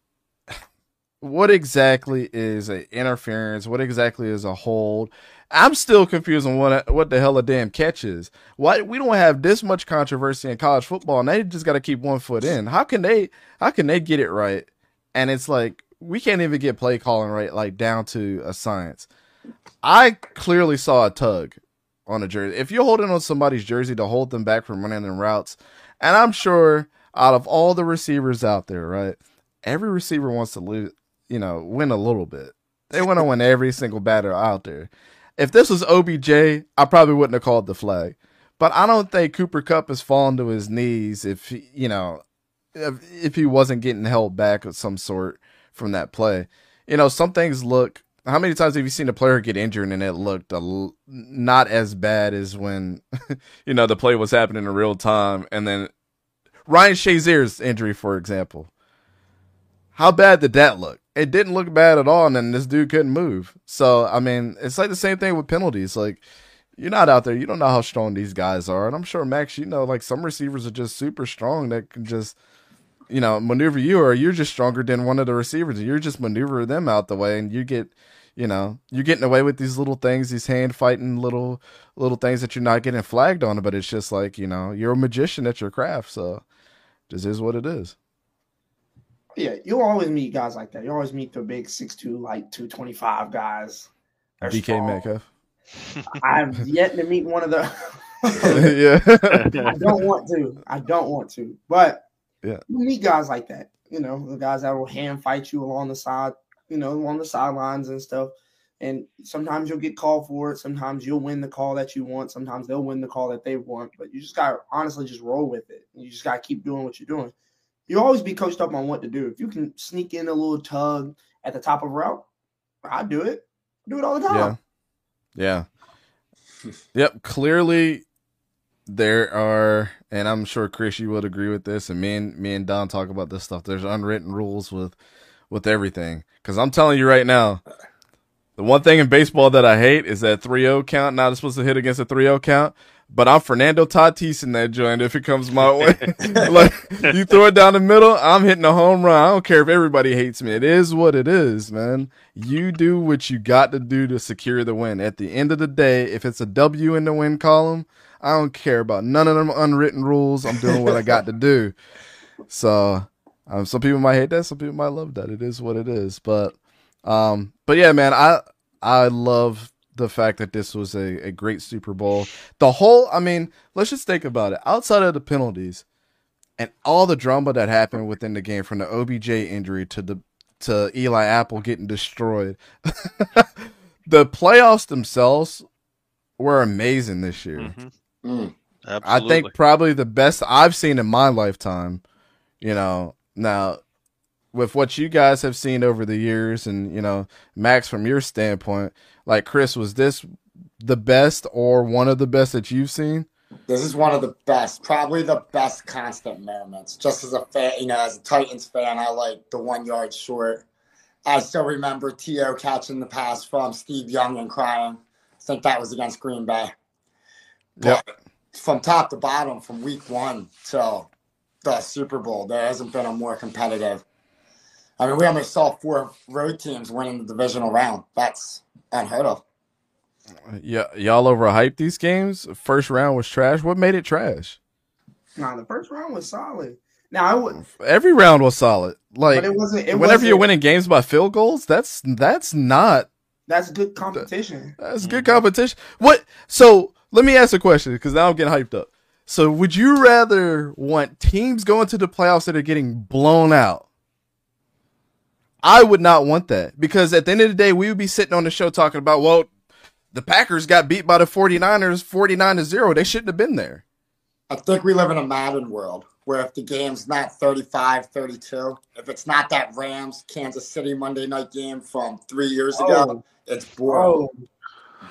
what exactly is a interference, what exactly is a hold. I'm still confused on what what the hell a damn catch is. Why we don't have this much controversy in college football, and they just got to keep one foot in. How can they? How can they get it right? And it's like we can't even get play calling right, like down to a science. I clearly saw a tug on a jersey. If you're holding on somebody's jersey to hold them back from running them routes, and I'm sure out of all the receivers out there, right, every receiver wants to lose, you know, win a little bit. They want to win every single batter out there. If this was OBJ, I probably wouldn't have called the flag. But I don't think Cooper Kupp has fallen to his knees if you know, if, if he wasn't getting held back of some sort from that play. You know, some things look. How many times have you seen a player get injured and it looked a not as bad as when, you know, the play was happening in real time? And then Ryan Shazier's injury, for example. How bad did that look? It didn't look bad at all, and then this dude couldn't move. So, I mean, it's like the same thing with penalties. Like, you're not out there, you don't know how strong these guys are. And I'm sure, Max, you know, like some receivers are just super strong that can just, you know, maneuver you, or you're just stronger than one of the receivers, and you're just maneuver them out the way, and you get, you know, you're getting away with these little things, these hand fighting little, little things that you're not getting flagged on. But it's just like, you know, you're a magician at your craft. So, this is what it is. Yeah, you'll always meet guys like that. You always meet the big six two, like two twenty five guys. They're DK strong. Metcalf. I've yet to meet one of the. yeah. I don't want to. I don't want to. But Yeah. you meet guys like that. You know, the guys that will hand fight you along the side. You know, along the sidelines and stuff. And sometimes you'll get called for it. Sometimes you'll win the call that you want. Sometimes they'll win the call that they want. But you just got to honestly just roll with it. You just got to keep doing what you're doing. You'll always be coached up on what to do. If you can sneak in a little tug at the top of a route, I do it. I do it all the time. Yeah. Yeah. yep. Clearly, there are, and I'm sure Chris, you would agree with this, and me and me and Don talk about this stuff. There's unwritten rules with with everything. Because I'm telling you right now, the one thing in baseball that I hate is that 3-0 count. Not supposed to hit against a 3-0 count. but I'm Fernando Tatis in that joint if it comes my way. like you throw it down the middle, I'm hitting a home run. I don't care if everybody hates me. It is what it is, man. You do what you got to do to secure the win. At the end of the day, if it's a W in the win column, I don't care about none of them unwritten rules. I'm doing what I got to do. So, um, some people might hate that, some people might love that. It is what it is. But, um, but yeah, man, I I love the fact that this was a, a great Super Bowl. The whole, I mean, let's just think about it. Outside of the penalties and all the drama that happened within the game, from the OBJ injury to the to Eli Apple getting destroyed, the playoffs themselves were amazing this year. Mm-hmm. Mm. I think probably the best I've seen in my lifetime. You know, now with what you guys have seen over the years, and you know, Max, from your standpoint, like Chris, was this the best or one of the best that you've seen? This is one of the best, probably the best constant moments. Just as a fan, you know, as a Titans fan, I like the one yard short. I still remember T.O. catching the pass from Steve Young and crying. I think that was against Green Bay. But yep. from top to bottom, from week one till the Super Bowl, there hasn't been a more competitive. I mean, we only saw four road teams winning the divisional round. That's unheard of. Yeah, y'all overhyped these games. First round was trash. What made it trash? Nah, the first round was solid. Now I would every round was solid. Like it wasn't, it whenever wasn't, you're winning games by field goals, that's that's not that's good competition. That's good competition. What? So let me ask a question because now I'm getting hyped up. So would you rather want teams going to the playoffs that are getting blown out? I would not want that because at the end of the day, we would be sitting on the show talking about, well, the Packers got beat by the 49ers 49 to 0. They shouldn't have been there. I think we live in a modern world where if the game's not 35 32, if it's not that Rams Kansas City Monday night game from three years ago, oh. it's boring. Oh.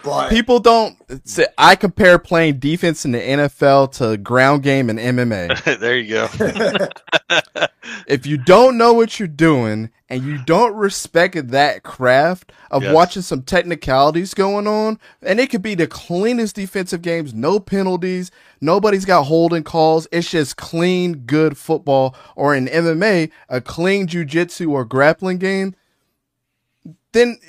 But people don't say I compare playing defense in the NFL to ground game and MMA. there you go. if you don't know what you're doing and you don't respect that craft of yes. watching some technicalities going on, and it could be the cleanest defensive games, no penalties, nobody's got holding calls. It's just clean, good football, or in MMA, a clean jujitsu or grappling game. Then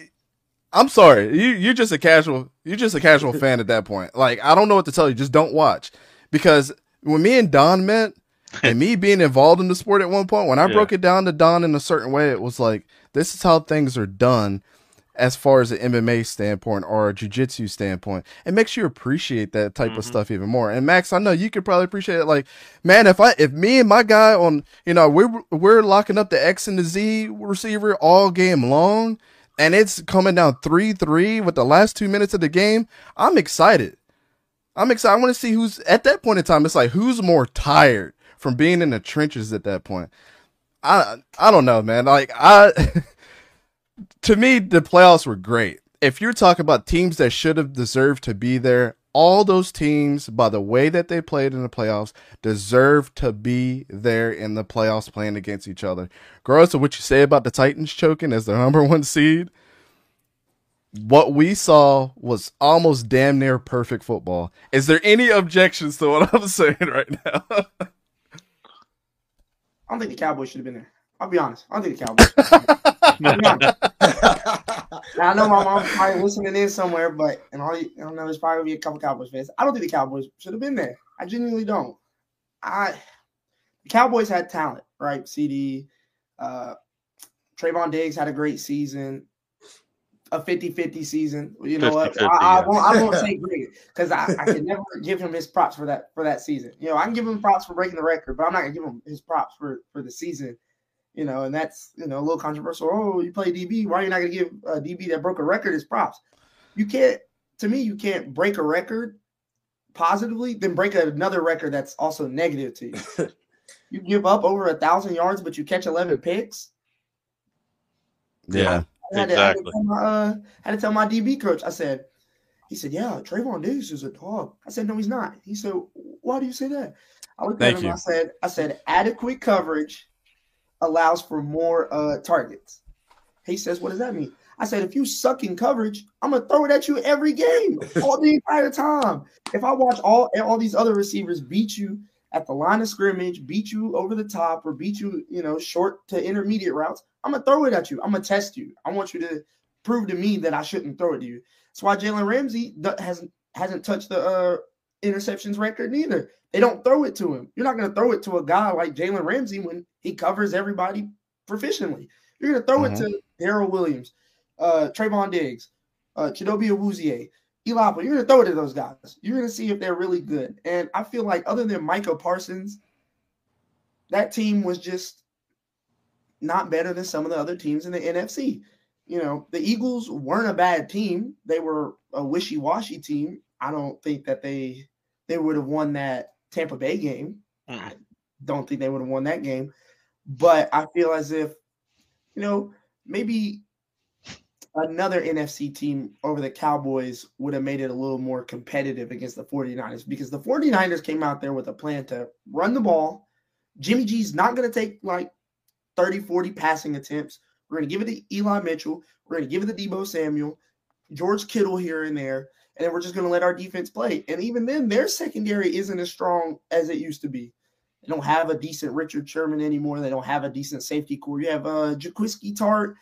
I'm sorry, you you're just a casual you're just a casual fan at that point. Like I don't know what to tell you, just don't watch because when me and Don met and me being involved in the sport at one point, when I yeah. broke it down to Don in a certain way, it was like, this is how things are done as far as an MMA standpoint or a jiu-jitsu standpoint. It makes you appreciate that type mm-hmm. of stuff even more. And Max, I know you could probably appreciate it. Like, man, if I, if me and my guy on, you know, we're, we're locking up the X and the Z receiver all game long and it's coming down 3-3 with the last two minutes of the game, I'm excited. I'm excited. I want to see who's at that point in time. It's like who's more tired from being in the trenches at that point. I I don't know, man. Like I to me the playoffs were great. If you're talking about teams that should have deserved to be there, all those teams by the way that they played in the playoffs deserve to be there in the playoffs playing against each other. Gross, of what you say about the Titans choking as the number 1 seed? what we saw was almost damn near perfect football. Is there any objections to what I'm saying right now? I don't think the Cowboys should have been there. I'll be honest. I don't think the Cowboys. I know my mom's probably listening in somewhere, but and all you, I don't know, there's probably be a couple Cowboys fans. I don't think the Cowboys should have been there. I genuinely don't. I the Cowboys had talent, right? CD, uh, Trevon Diggs had a great season a 50-50 season. You know what? I, I, won't, I won't say great because I, I can never give him his props for that for that season. You know, I can give him props for breaking the record, but I'm not gonna give him his props for for the season. You know, and that's you know a little controversial. Oh, you play DB. Why are you not gonna give a DB that broke a record his props? You can't. To me, you can't break a record positively, then break another record that's also negative to you. you give up over a thousand yards, but you catch eleven picks. Yeah. I had, exactly. to, I, had my, uh, had to tell my DB coach. I said, he said, "Yeah, Trevon Diggs is a dog." I said, "No, he's not." He said, "Why do you say that?" I looked Thank at him. You. I said, "I said adequate coverage allows for more uh, targets." He says, "What does that mean?" I said, if you suck in coverage, I'm gonna throw it at you every game, all the entire time. If I watch all all these other receivers beat you at the line of scrimmage, beat you over the top, or beat you, you know, short to intermediate routes, I'm gonna throw it at you. I'm gonna test you. I want you to prove to me that I shouldn't throw it to you. That's why Jalen Ramsey hasn't hasn't touched the uh, interceptions record neither. They don't throw it to him. You're not gonna throw it to a guy like Jalen Ramsey when he covers everybody proficiently. You're gonna throw mm-hmm. it to Darrel Williams, uh, Trevon Diggs, uh, Chidobe Awuzie, Eli. You're gonna throw it to those guys. You're gonna see if they're really good. And I feel like other than Micah Parsons, that team was just not better than some of the other teams in the NFC. You know, the Eagles weren't a bad team. They were a wishy-washy team. I don't think that they they would have won that Tampa Bay game. Mm. I don't think they would have won that game. But I feel as if, you know, maybe another NFC team over the Cowboys would have made it a little more competitive against the 49ers because the 49ers came out there with a plan to run the ball. Jimmy G's not going to take like 30, 40 passing attempts. We're going to give it to Eli Mitchell. We're going to give it to Deebo Samuel, George Kittle here and there. And then we're just going to let our defense play. And even then, their secondary isn't as strong as it used to be. They don't have a decent Richard Sherman anymore. They don't have a decent safety core. You have uh, Jaquiski Tartt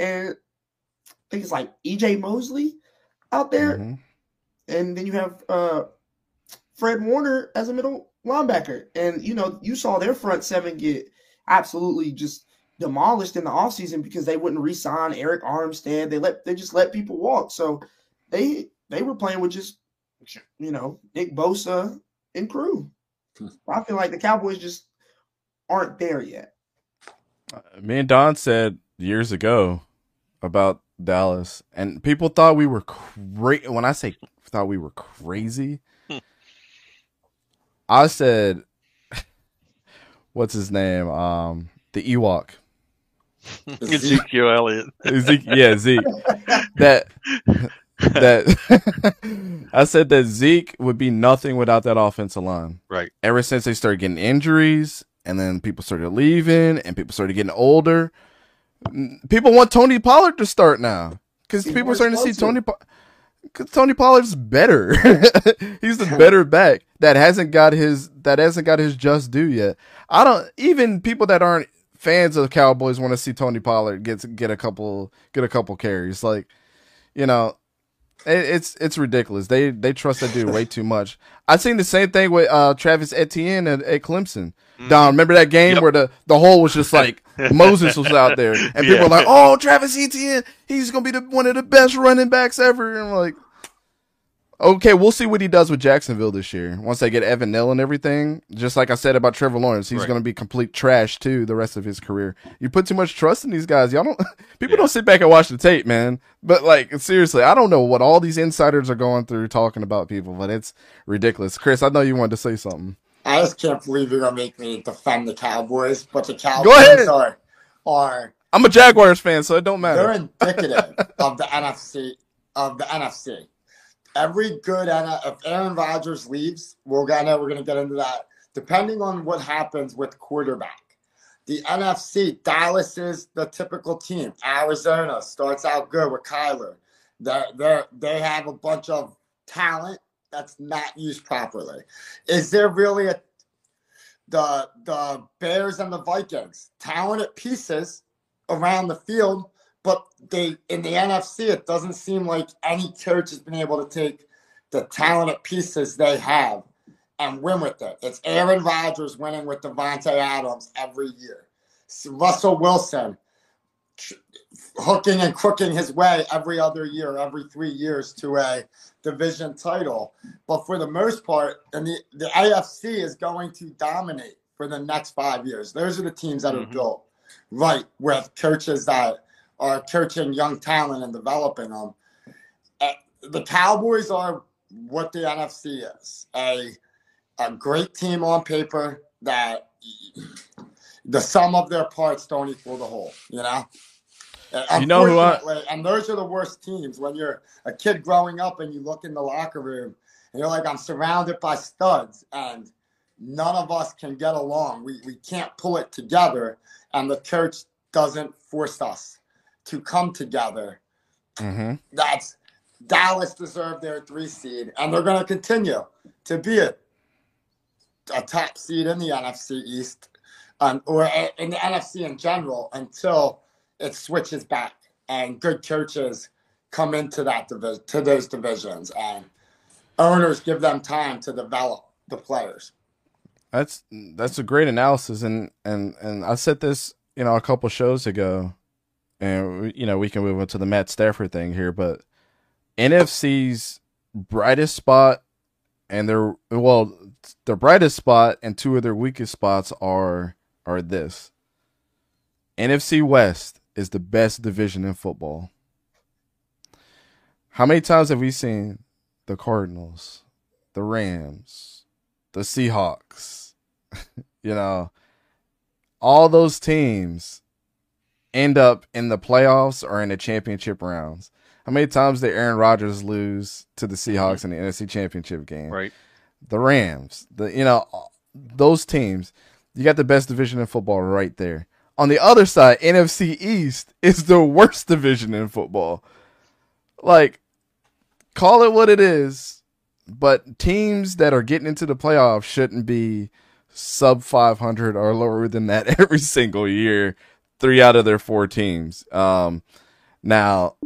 and I think it's like EJ Mosley out there. Mm-hmm. And then you have uh, Fred Warner as a middle linebacker. And, you know, you saw their front seven get absolutely just demolished in the offseason because they wouldn't re-sign Arik Armstead. They let they just let people walk. So they they were playing with just you know Nick Bosa and crew. I feel like the Cowboys just aren't there yet. Uh, me and Don said years ago about Dallas, and people thought we were crazy. When I say thought we were crazy, hmm. I said, "What's his name? Um, the Ewok." Ezekiel Elliott. Zeke, yeah, Zeke. that that I said that Zeke would be nothing without that offensive line. Right. Ever since they started getting injuries and then people started leaving and people started getting older, people want Tony Pollard to start now because people are starting to see Tony. Because Tony Pollard's better. He's the better back that hasn't got his that hasn't got his just due yet. I don't even people that aren't fans of the Cowboys want to see Tony Pollard get get a couple get a couple carries. Like, you know, it's it's ridiculous. They they trust that dude way too much. I've seen the same thing with uh, Travis Etienne at, at Clemson. Mm. Don, remember that game yep. where the the hole was just like Moses was out there, and yeah. people were like, "Oh, Travis Etienne, he's gonna be the, one of the best running backs ever." And I'm like, Okay, we'll see what he does with Jacksonville this year. Once they get Evan Neal and everything, just like I said about Trevor Lawrence, he's right. going to be complete trash too the rest of his career. You put too much trust in these guys. Y'all don't. People yeah. don't sit back and watch the tape, man. But like seriously, I don't know what all these insiders are going through talking about people, but it's ridiculous. Chris, I know you wanted to say something. I just can't believe you're gonna make me defend the Cowboys, but the Cowboys Go ahead. are are. I'm a Jaguars fan, so it don't matter. They're indicative of the NFC of the NFC every good and if Aaron Rodgers leaves, we're gonna we're gonna get into that. Depending on what happens with quarterback, the NFC, Dallas is the typical team. Arizona starts out good with Kyler. They they they have a bunch of talent that's not used properly. Is there really a the the Bears and the Vikings talented pieces around the field, but they in the NFC, it doesn't seem like any coach has been able to take the talented pieces they have and win with it. It's Aaron Rodgers winning with Davante Adams every year. Russell Wilson hooking and crooking his way every other year, every three years to a division title. But for the most part, and the, the AFC is going to dominate for the next five years. Those are the teams that are mm-hmm. built right with coaches that are coaching young talent and developing them. Uh, the Cowboys are what the NFC is a, a great team on paper that the sum of their parts don't equal the whole, you know? You know who I... And those are the worst teams when you're a kid growing up and you look in the locker room and you're like, I'm surrounded by studs and none of us can get along. We, we can't pull it together. And the church doesn't force us to come together Mm-hmm. That's Dallas deserved their three seed, and they're going to continue to be a, a top seed in the NFC East, um, or in the NFC in general, until it switches back and good coaches come into that division to those divisions, and owners give them time to develop the players. That's that's a great analysis, and and and I said this, you know, a couple shows ago, and you know we can move into the Matt Stafford thing here, but NFC's brightest spot and their well, their brightest spot and two of their weakest spots are are this. NFC West is the best division in football. How many times have we seen the Cardinals, the Rams, the Seahawks, you know, all those teams end up in the playoffs or in the championship rounds? How many times did Aaron Rodgers lose to the mm-hmm. Seahawks in the NFC Championship game? Right. The Rams, the you know, those teams. You got the best division in football right there. On the other side, NFC East is the worst division in football. Like, call it what it is, but teams that are getting into the playoffs shouldn't be sub 500 or lower than that every single year. Three out of their four teams. Um, now,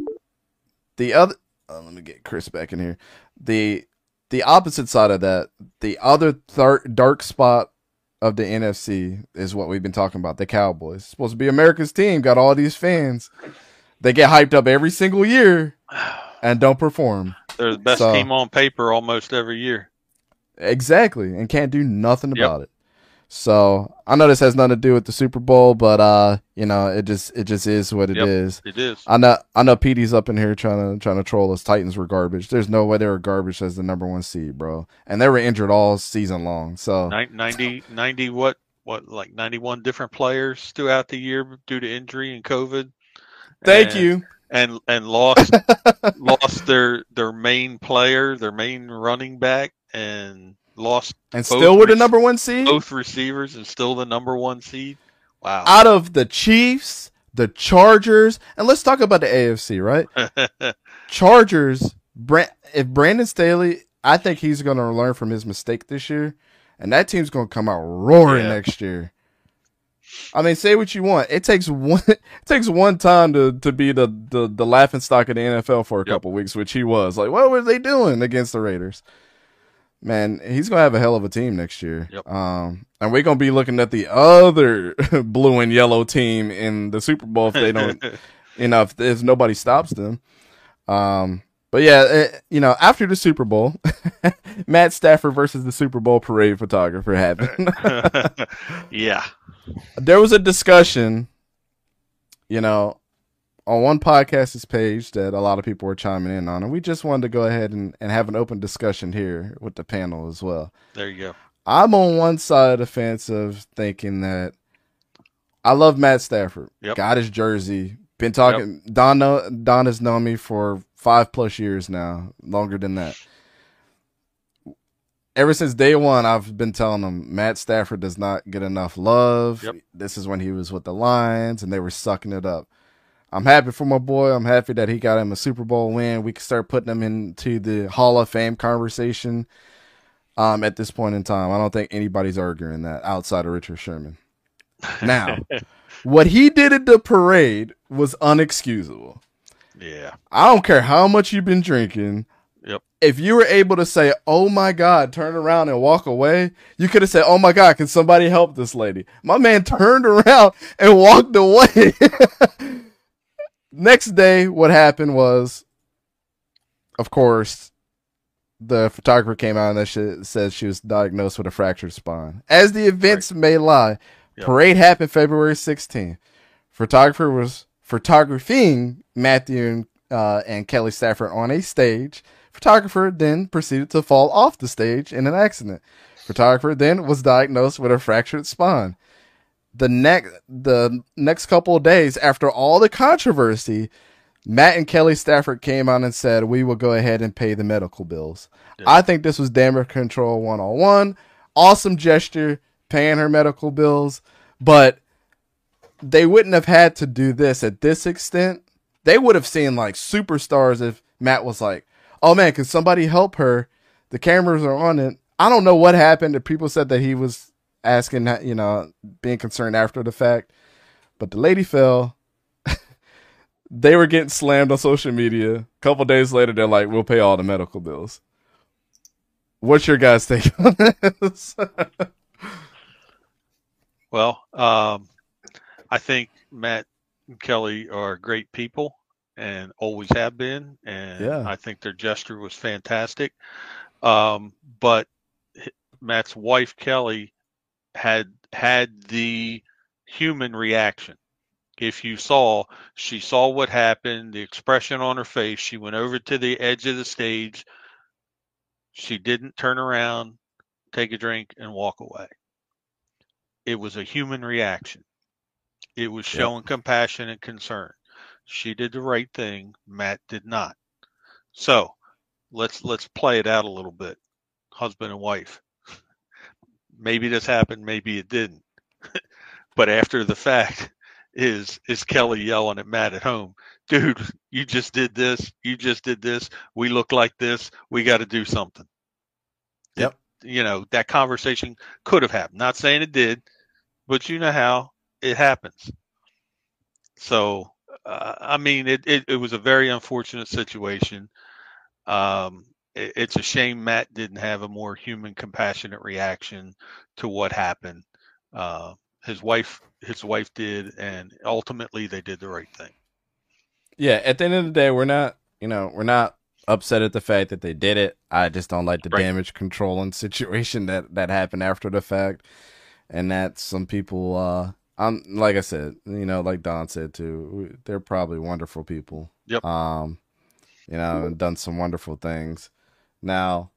the other, oh, let me get Chris back in here. The the opposite side of that, the other thir- dark spot of the NFC is what we've been talking about. The Cowboys it's supposed to be America's team, got all these fans. They get hyped up every single year and don't perform. They're the best So- team on paper almost every year. Exactly, and can't do nothing Yep. about it. So I know this has nothing to do with the Super Bowl, but uh, you know, it just it just is what it is. Yep. It is. I know I know Petey's up in here trying to trying to troll us. Titans were garbage. There's no way they were garbage as the number one seed, bro. And they were injured all season long. So Nin- 90, 90 what what like 91 different players throughout the year due to injury and covid thank And- you. and and lost lost their their main player their main running back and lost And still we're the number one seed both receivers and still the number one seed wow out of the Chiefs, the Chargers, and let's talk about the AFC, right? Chargers. If Brandon Staley, I think he's going to learn from his mistake this year, and that team's going to come out roaring Yeah. next year. I mean, say what you want. It takes one. It takes one time to to be the the, the laughing stock of the NFL for a Yep. couple weeks, which he was. Like, what were they doing against the Raiders? Man, he's gonna have a hell of a team next year. Yep. Um, and we're gonna be looking at the other blue and yellow team in the Super Bowl if they don't you know, if, if nobody stops them. Um, but yeah, eh, you know, after the Super Bowl, Matt Stafford versus the Super Bowl parade photographer happened. yeah there was a discussion, you know, on one podcast's page that a lot of people were chiming in on, and we just wanted to go ahead and, and have an open discussion here with the panel as well. there you go I'm on one side of the fence of thinking that I love Matt Stafford. Yep. Got his jersey. Been talking. Don know, Don has known me for five plus years now, longer than that. Ever since day one, I've been telling him Matt Stafford does not get enough love. Yep. This is when he was with the Lions, and they were sucking it up. I'm happy for my boy. I'm happy that he got him a Super Bowl win. We can start putting him into the Hall of Fame conversation um, at this point in time. I don't think anybody's arguing that outside of Richard Sherman. Now, what he did at the parade was unexcusable. yeah I don't care how much you've been drinking. Yep. If you were able to say, "Oh my God," turn around and walk away, you could have said, "Oh my God, can somebody help this lady?" My man turned around and walked away. Next day, what happened was, of course, the photographer came out and that shit said she was diagnosed with a fractured spine. As the events may lie, Yep. parade happened February 16th. Photographer was photographing Matthew and, uh, and Kelly Stafford on a stage. Photographer then proceeded to fall off the stage in an accident. Photographer then was diagnosed with a fractured spine. The next the next couple of days after all the controversy, Matt and Kelly Stafford came out and said, "We will go ahead and pay the medical bills." Yeah. I think this was damage control one on one. Awesome gesture, paying her medical bills, but they wouldn't have had to do this at this extent they would have seen like superstars if Matt was like, "Oh man, can somebody help her? The cameras are on it." I don't know what happened. If people said that he was asking, you know, being concerned after the fact, but the lady fell. they were getting slammed on social media. A couple days later, they're like, "We'll pay all the medical bills." What's your guys' take on this? well, um, I think Matt and Kelly are great people and always have been, and Yeah. I think their gesture was fantastic. Um, but Matt's wife Kelly had had the human reaction. If you saw, she saw what happened, the expression on her face. She went over to the edge of the stage. She didn't turn around, take a drink, and walk away. It was a human reaction. It was Yep. showing compassion and concern. She did the right thing. Matt did not. So let's let's play it out a little bit. Husband and wife. Maybe this happened, maybe it didn't. but after the fact is is Kelly yelling at Matt at home, dude, you just did this, you just did this, we look like this, we got to do something. It- Yep. you know, that conversation could have happened. Not saying it did, but you know how it happens. So, uh, I mean, it, it, it was a very unfortunate situation. Um, it, it's a shame Matt didn't have a more human, compassionate reaction to what happened. Uh, his wife, his wife did, and ultimately they did the right thing. yeah, at the end of the day, we're not, you know, we're not upset at the fact that they did it. I just don't like the Right. damage control and situation that that happened after the fact, and that some people, uh, I'm like I said, you know, like Don said too, they're probably wonderful people. Yep. Um, you know, and done some wonderful things. Now,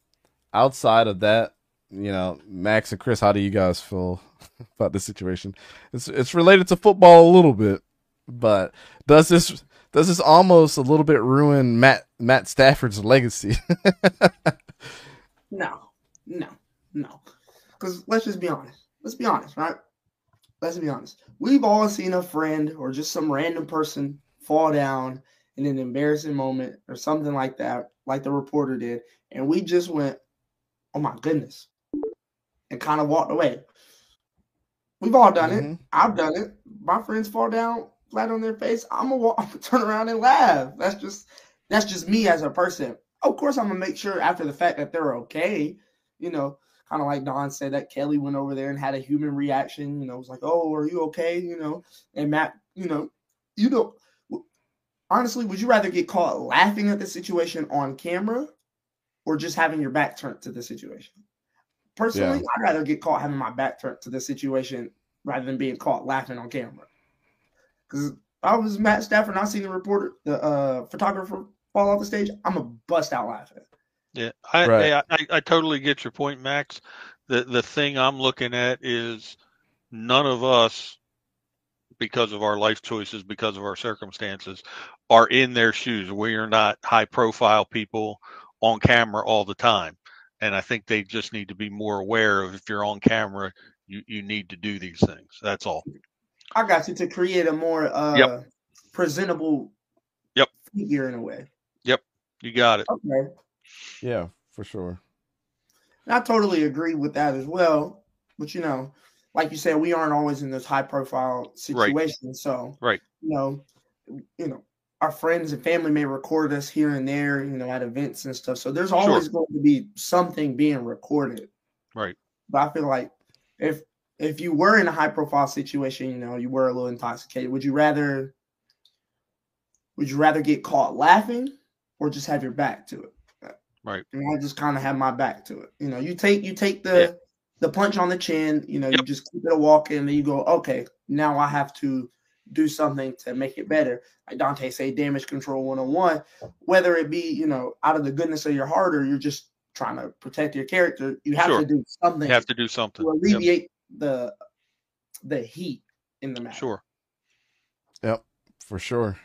outside of that, you know, Max and Chris, how do you guys feel about the situation? It's it's related to football a little bit, but does this does this almost a little bit ruin Matt Matt Stafford's legacy? No, no, no. Because let's just be honest. Let's be honest, right? Let's be honest. We've all seen a friend or just some random person fall down in an embarrassing moment or something like that, like the reporter did, and we just went, "Oh my goodness," and kind of walked away. We've all done it. Mhm. I've done it. My friends fall down flat on their face. I'm gonna, walk, I'm gonna turn around and laugh. That's just that's just me as a person. Of course, I'm gonna make sure after the fact that they're okay. You know, kind of like Don said that Kelly went over there and had a human reaction. You know, was like, "Oh, are you okay?" You know, and Matt, you know, you know, honestly, would you rather get caught laughing at the situation on camera or just having your back turned to the situation? Personally, I'd rather get caught having my back turned to the situation rather than being caught laughing on camera. Because I was Matt Stafford and I seen the reporter, the uh, photographer fall off the stage, I'm gonna bust out laughing. Yeah, I, Right. I, I I totally get your point, Max. The the thing I'm looking at is none of us, because of our life choices, because of our circumstances, are in their shoes. We are not high profile people on camera all the time, and I think they just need to be more aware of if you're on camera, you you need to do these things. That's all. I got you to create a more uh, Yep. presentable Yep. figure in a way. Yep. You got it. Okay. Yeah, for sure. And I totally agree with that as well. But you know, like you said, we aren't always in those high profile situations. So Right. you know, you know, our friends and family may record us here and there, you know, at events and stuff. So there's always going to be something being recorded. Right. But I feel like if if you were in a high profile situation, you know, you were a little intoxicated, would you rather would you rather get caught laughing or just have your back to it? Right. And I just kind of have my back to it. You know, you take you take the Yeah. the punch on the chin, you know, you just keep it a walk and then you go, okay, now I have to do something to make it better. Like Dante say, damage control 101, whether it be, you know, out of the goodness of your heart or you're just trying to protect your character, you have Sure. to do something You have to do something. to Yep, alleviate the the heat in the match. Sure. Yep, for sure.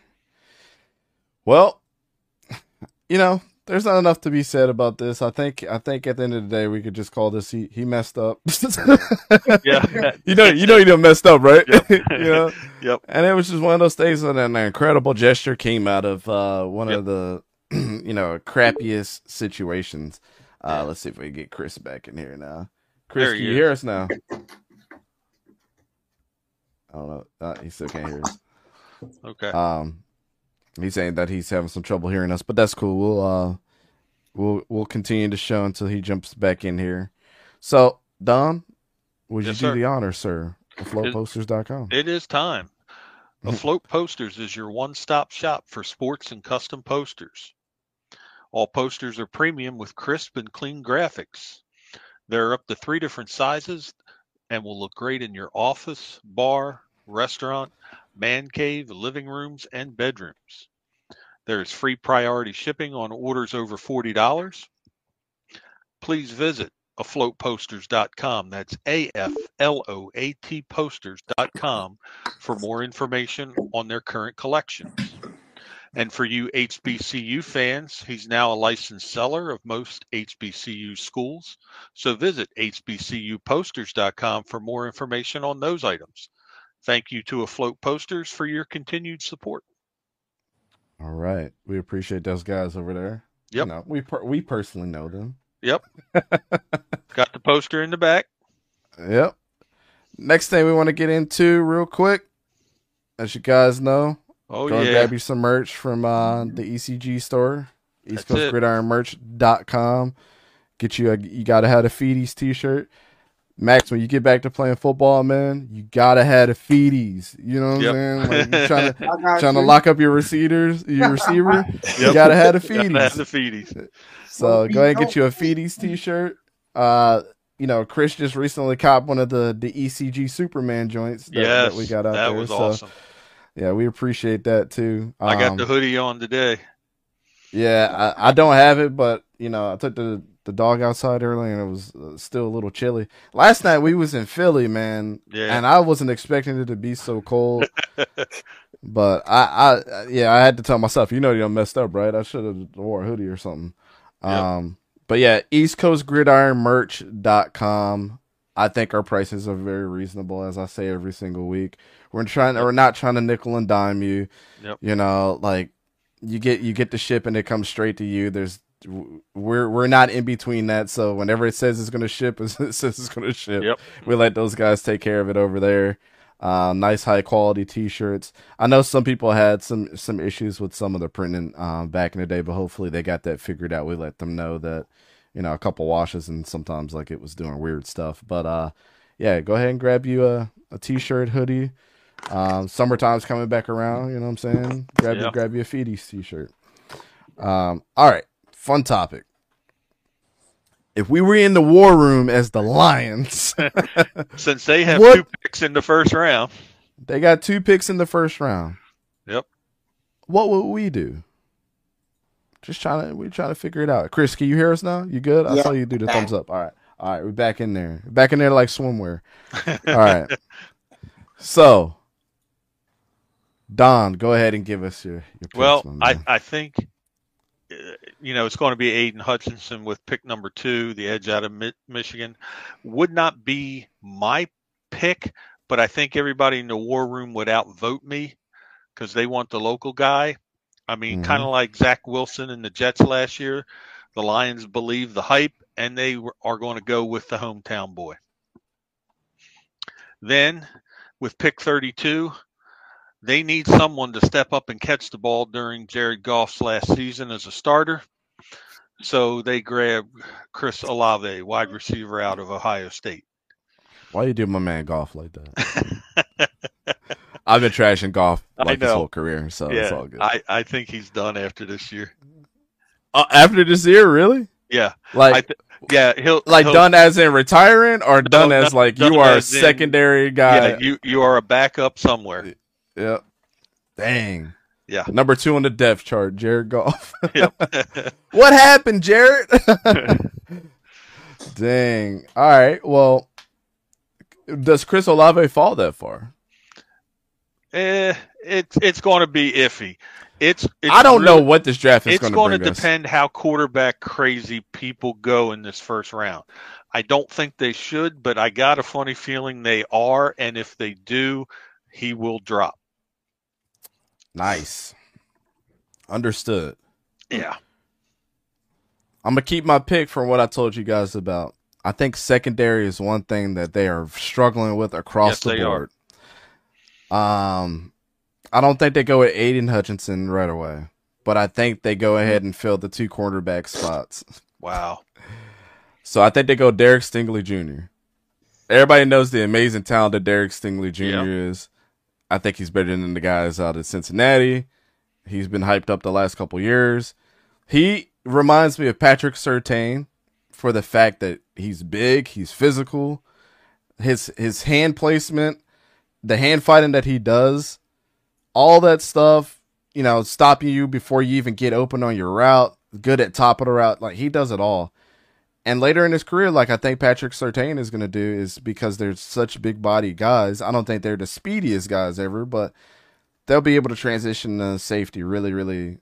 Well, you know, there's not enough to be said about this. I think I think at the end of the day we could just call this he he messed up. Yeah. you know you know you done messed up, right? Yep. you know? Yep. And it was just one of those things and an incredible gesture came out of uh, one Yep. of the you know, crappiest situations. Uh, Yeah. let's see if we can get Chris back in here now. Chris, There can he you is. hear us now? I don't know. Uh, he still can't hear us. Okay. Um, he's saying that he's having some trouble hearing us, but that's cool. We'll uh, we'll we'll continue to show until he jumps back in here. So, Don, would Yes, you do sir. the honor, sir? AfloatPosters.com. It is time. Afloat Posters is your one stop shop for sports and custom posters. All posters are premium with crisp and clean graphics. There are up to three different sizes and will look great in your office, bar, restaurant, man cave, living rooms, and bedrooms. There is free priority shipping on orders over $40. Please visit afloatposters.com. That's A F L O A T posters.com for more information on their current collections. And for you HBCU fans, he's now a licensed seller of most HBCU schools. So visit hbcuposters.com for more information on those items. Thank you to Afloat Posters for your continued support. All right, we appreciate those guys over there. Yep. You know, we per- we personally know them. Yep. Got the poster in the back. Yep. Next thing we want to get into real quick, as you guys know, Oh go and yeah. grab you some merch from uh, the ECG store, East That's Coast. Gridiron Merch.com. Get you a you gotta have a Feeties t-shirt. Max, when you get back to playing football, man, you gotta have a Feeties. You know what Yep. I'm saying? Like you trying to I got trying to lock up your receivers, your receiver. You gotta have a Gotta have the Feeties. So Well, go ahead and get you a Feeties t-shirt. Uh, you know, Chris just recently copped one of the the ECG Superman joints that, Yes, that we got out that there. was so awesome. yeah, we appreciate that too. I got Um, the hoodie on today. Yeah, I, I don't have it, but you know, I took the the dog outside early, and it was uh, still a little chilly. Last night we was in Philly, man, Yeah. and I wasn't expecting it to be so cold. but I, I, yeah, I had to tell myself, you know, you messed up, right? I should have wore a hoodie or something. Yep. Um, but yeah, East Coast Gridiron Merch.com. I think our prices are very reasonable, as I say every single week. We're trying, we're not trying to nickel and dime you. Yep. You know, like you get you get the ship and it comes straight to you. There's we're we're not in between that. So whenever it says it's gonna ship, it says it's gonna ship. Yep. We let those guys take care of it over there. Uh, nice high quality t-shirts. I know some people had some some issues with some of the printing um, back in the day, but hopefully they got that figured out. We let them know that you know a couple washes and sometimes like it was doing weird stuff. But uh, yeah, go ahead and grab you a, a t-shirt, hoodie. Um, summertime's coming back around. You know what I'm saying? Grab you Yeah. grab you a Feeties t-shirt. Um, all right, fun topic. If we were in the war room as the Lions, Since they have What- two picks in the first round. they got two picks in the first round. Yep. What would we do? Just trying to we're trying to figure it out. Chris, can you hear us now? You good? I Yeah. saw you do the thumbs up. All right. All right, we're back in there. Back in there like swimwear. All right. So Don, go ahead and give us your, your picks, Well, I. I think, you know, it's going to be Aidan Hutchinson with pick number two, the edge out of Mi- Michigan. Would not be my pick, but I think everybody in the war room would outvote me because they want the local guy. I mean, Mhm. kind of like Zach Wilson and the Jets last year. The Lions believe the hype, and they are going to go with the hometown boy. Then, with pick 32, they need someone to step up and catch the ball during Jared Goff's last season as a starter. So they grab Chris Olave, wide receiver out of Ohio State. Why you do my man Goff like that? I've been trashing Goff like his whole career, so it's all good. I, I think he's done after this year. Uh, after this year, really? Yeah, Like th- yeah, he'll like he'll- done as in retiring or done No, as like done you are a as in- secondary guy Yeah, you you are a backup somewhere. Yep. Dang. Yeah. Number two on the depth chart, Jared Goff. Yep. what happened, Jared? Dang. All right. Well, does Chris Olave fall that far? eh, it's it's going to be iffy. It's, it's I don't know what this draft is It's going going to to bring us. It's going to depend how quarterback crazy people go in this first round. I don't think they should, but I got a funny feeling they are, and if they do, he will drop. Nice. Understood. Yeah. I'm gonna keep my pick from what I told you guys about. I think secondary is one thing that they are struggling with across Yes, the they are. board. Um, I don't think they go with Aidan Hutchinson right away, but I think they go ahead and fill the two cornerback spots. Wow. So I think they go Derek Stingley Jr. Everybody knows the amazing talent that Derek Stingley Jr. Yeah. is. I think he's better than the guys out of Cincinnati. He's been hyped up the last couple years. He reminds me of Patrick Surtain for the fact that he's big, he's physical, his his hand placement, the hand fighting that he does, all that stuff, you know, stopping you before you even get open on your route, good at top of the route, like he does it all. And later in his career, like I think Patrick Surtain is going to do, is because they're such big body guys. I don't think they're the speediest guys ever, but they'll be able to transition to safety really, really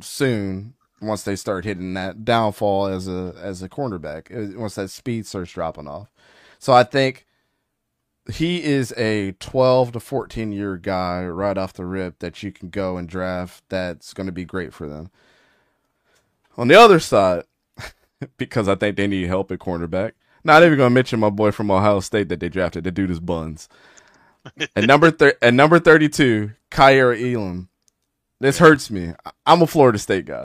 soon once they start hitting that downfall as a as a cornerback. uh, Once that speed starts dropping off, so I think he is a 12 to 14 year guy right off the rip that you can go and draft. That's going to be great for them. On the other side, because I think they need help at cornerback. Not even going to mention my boy from Ohio State that they drafted. The dude is buns. at number thir- at number thirty two, Kaiir Elam. This hurts me. I'm a Florida State guy.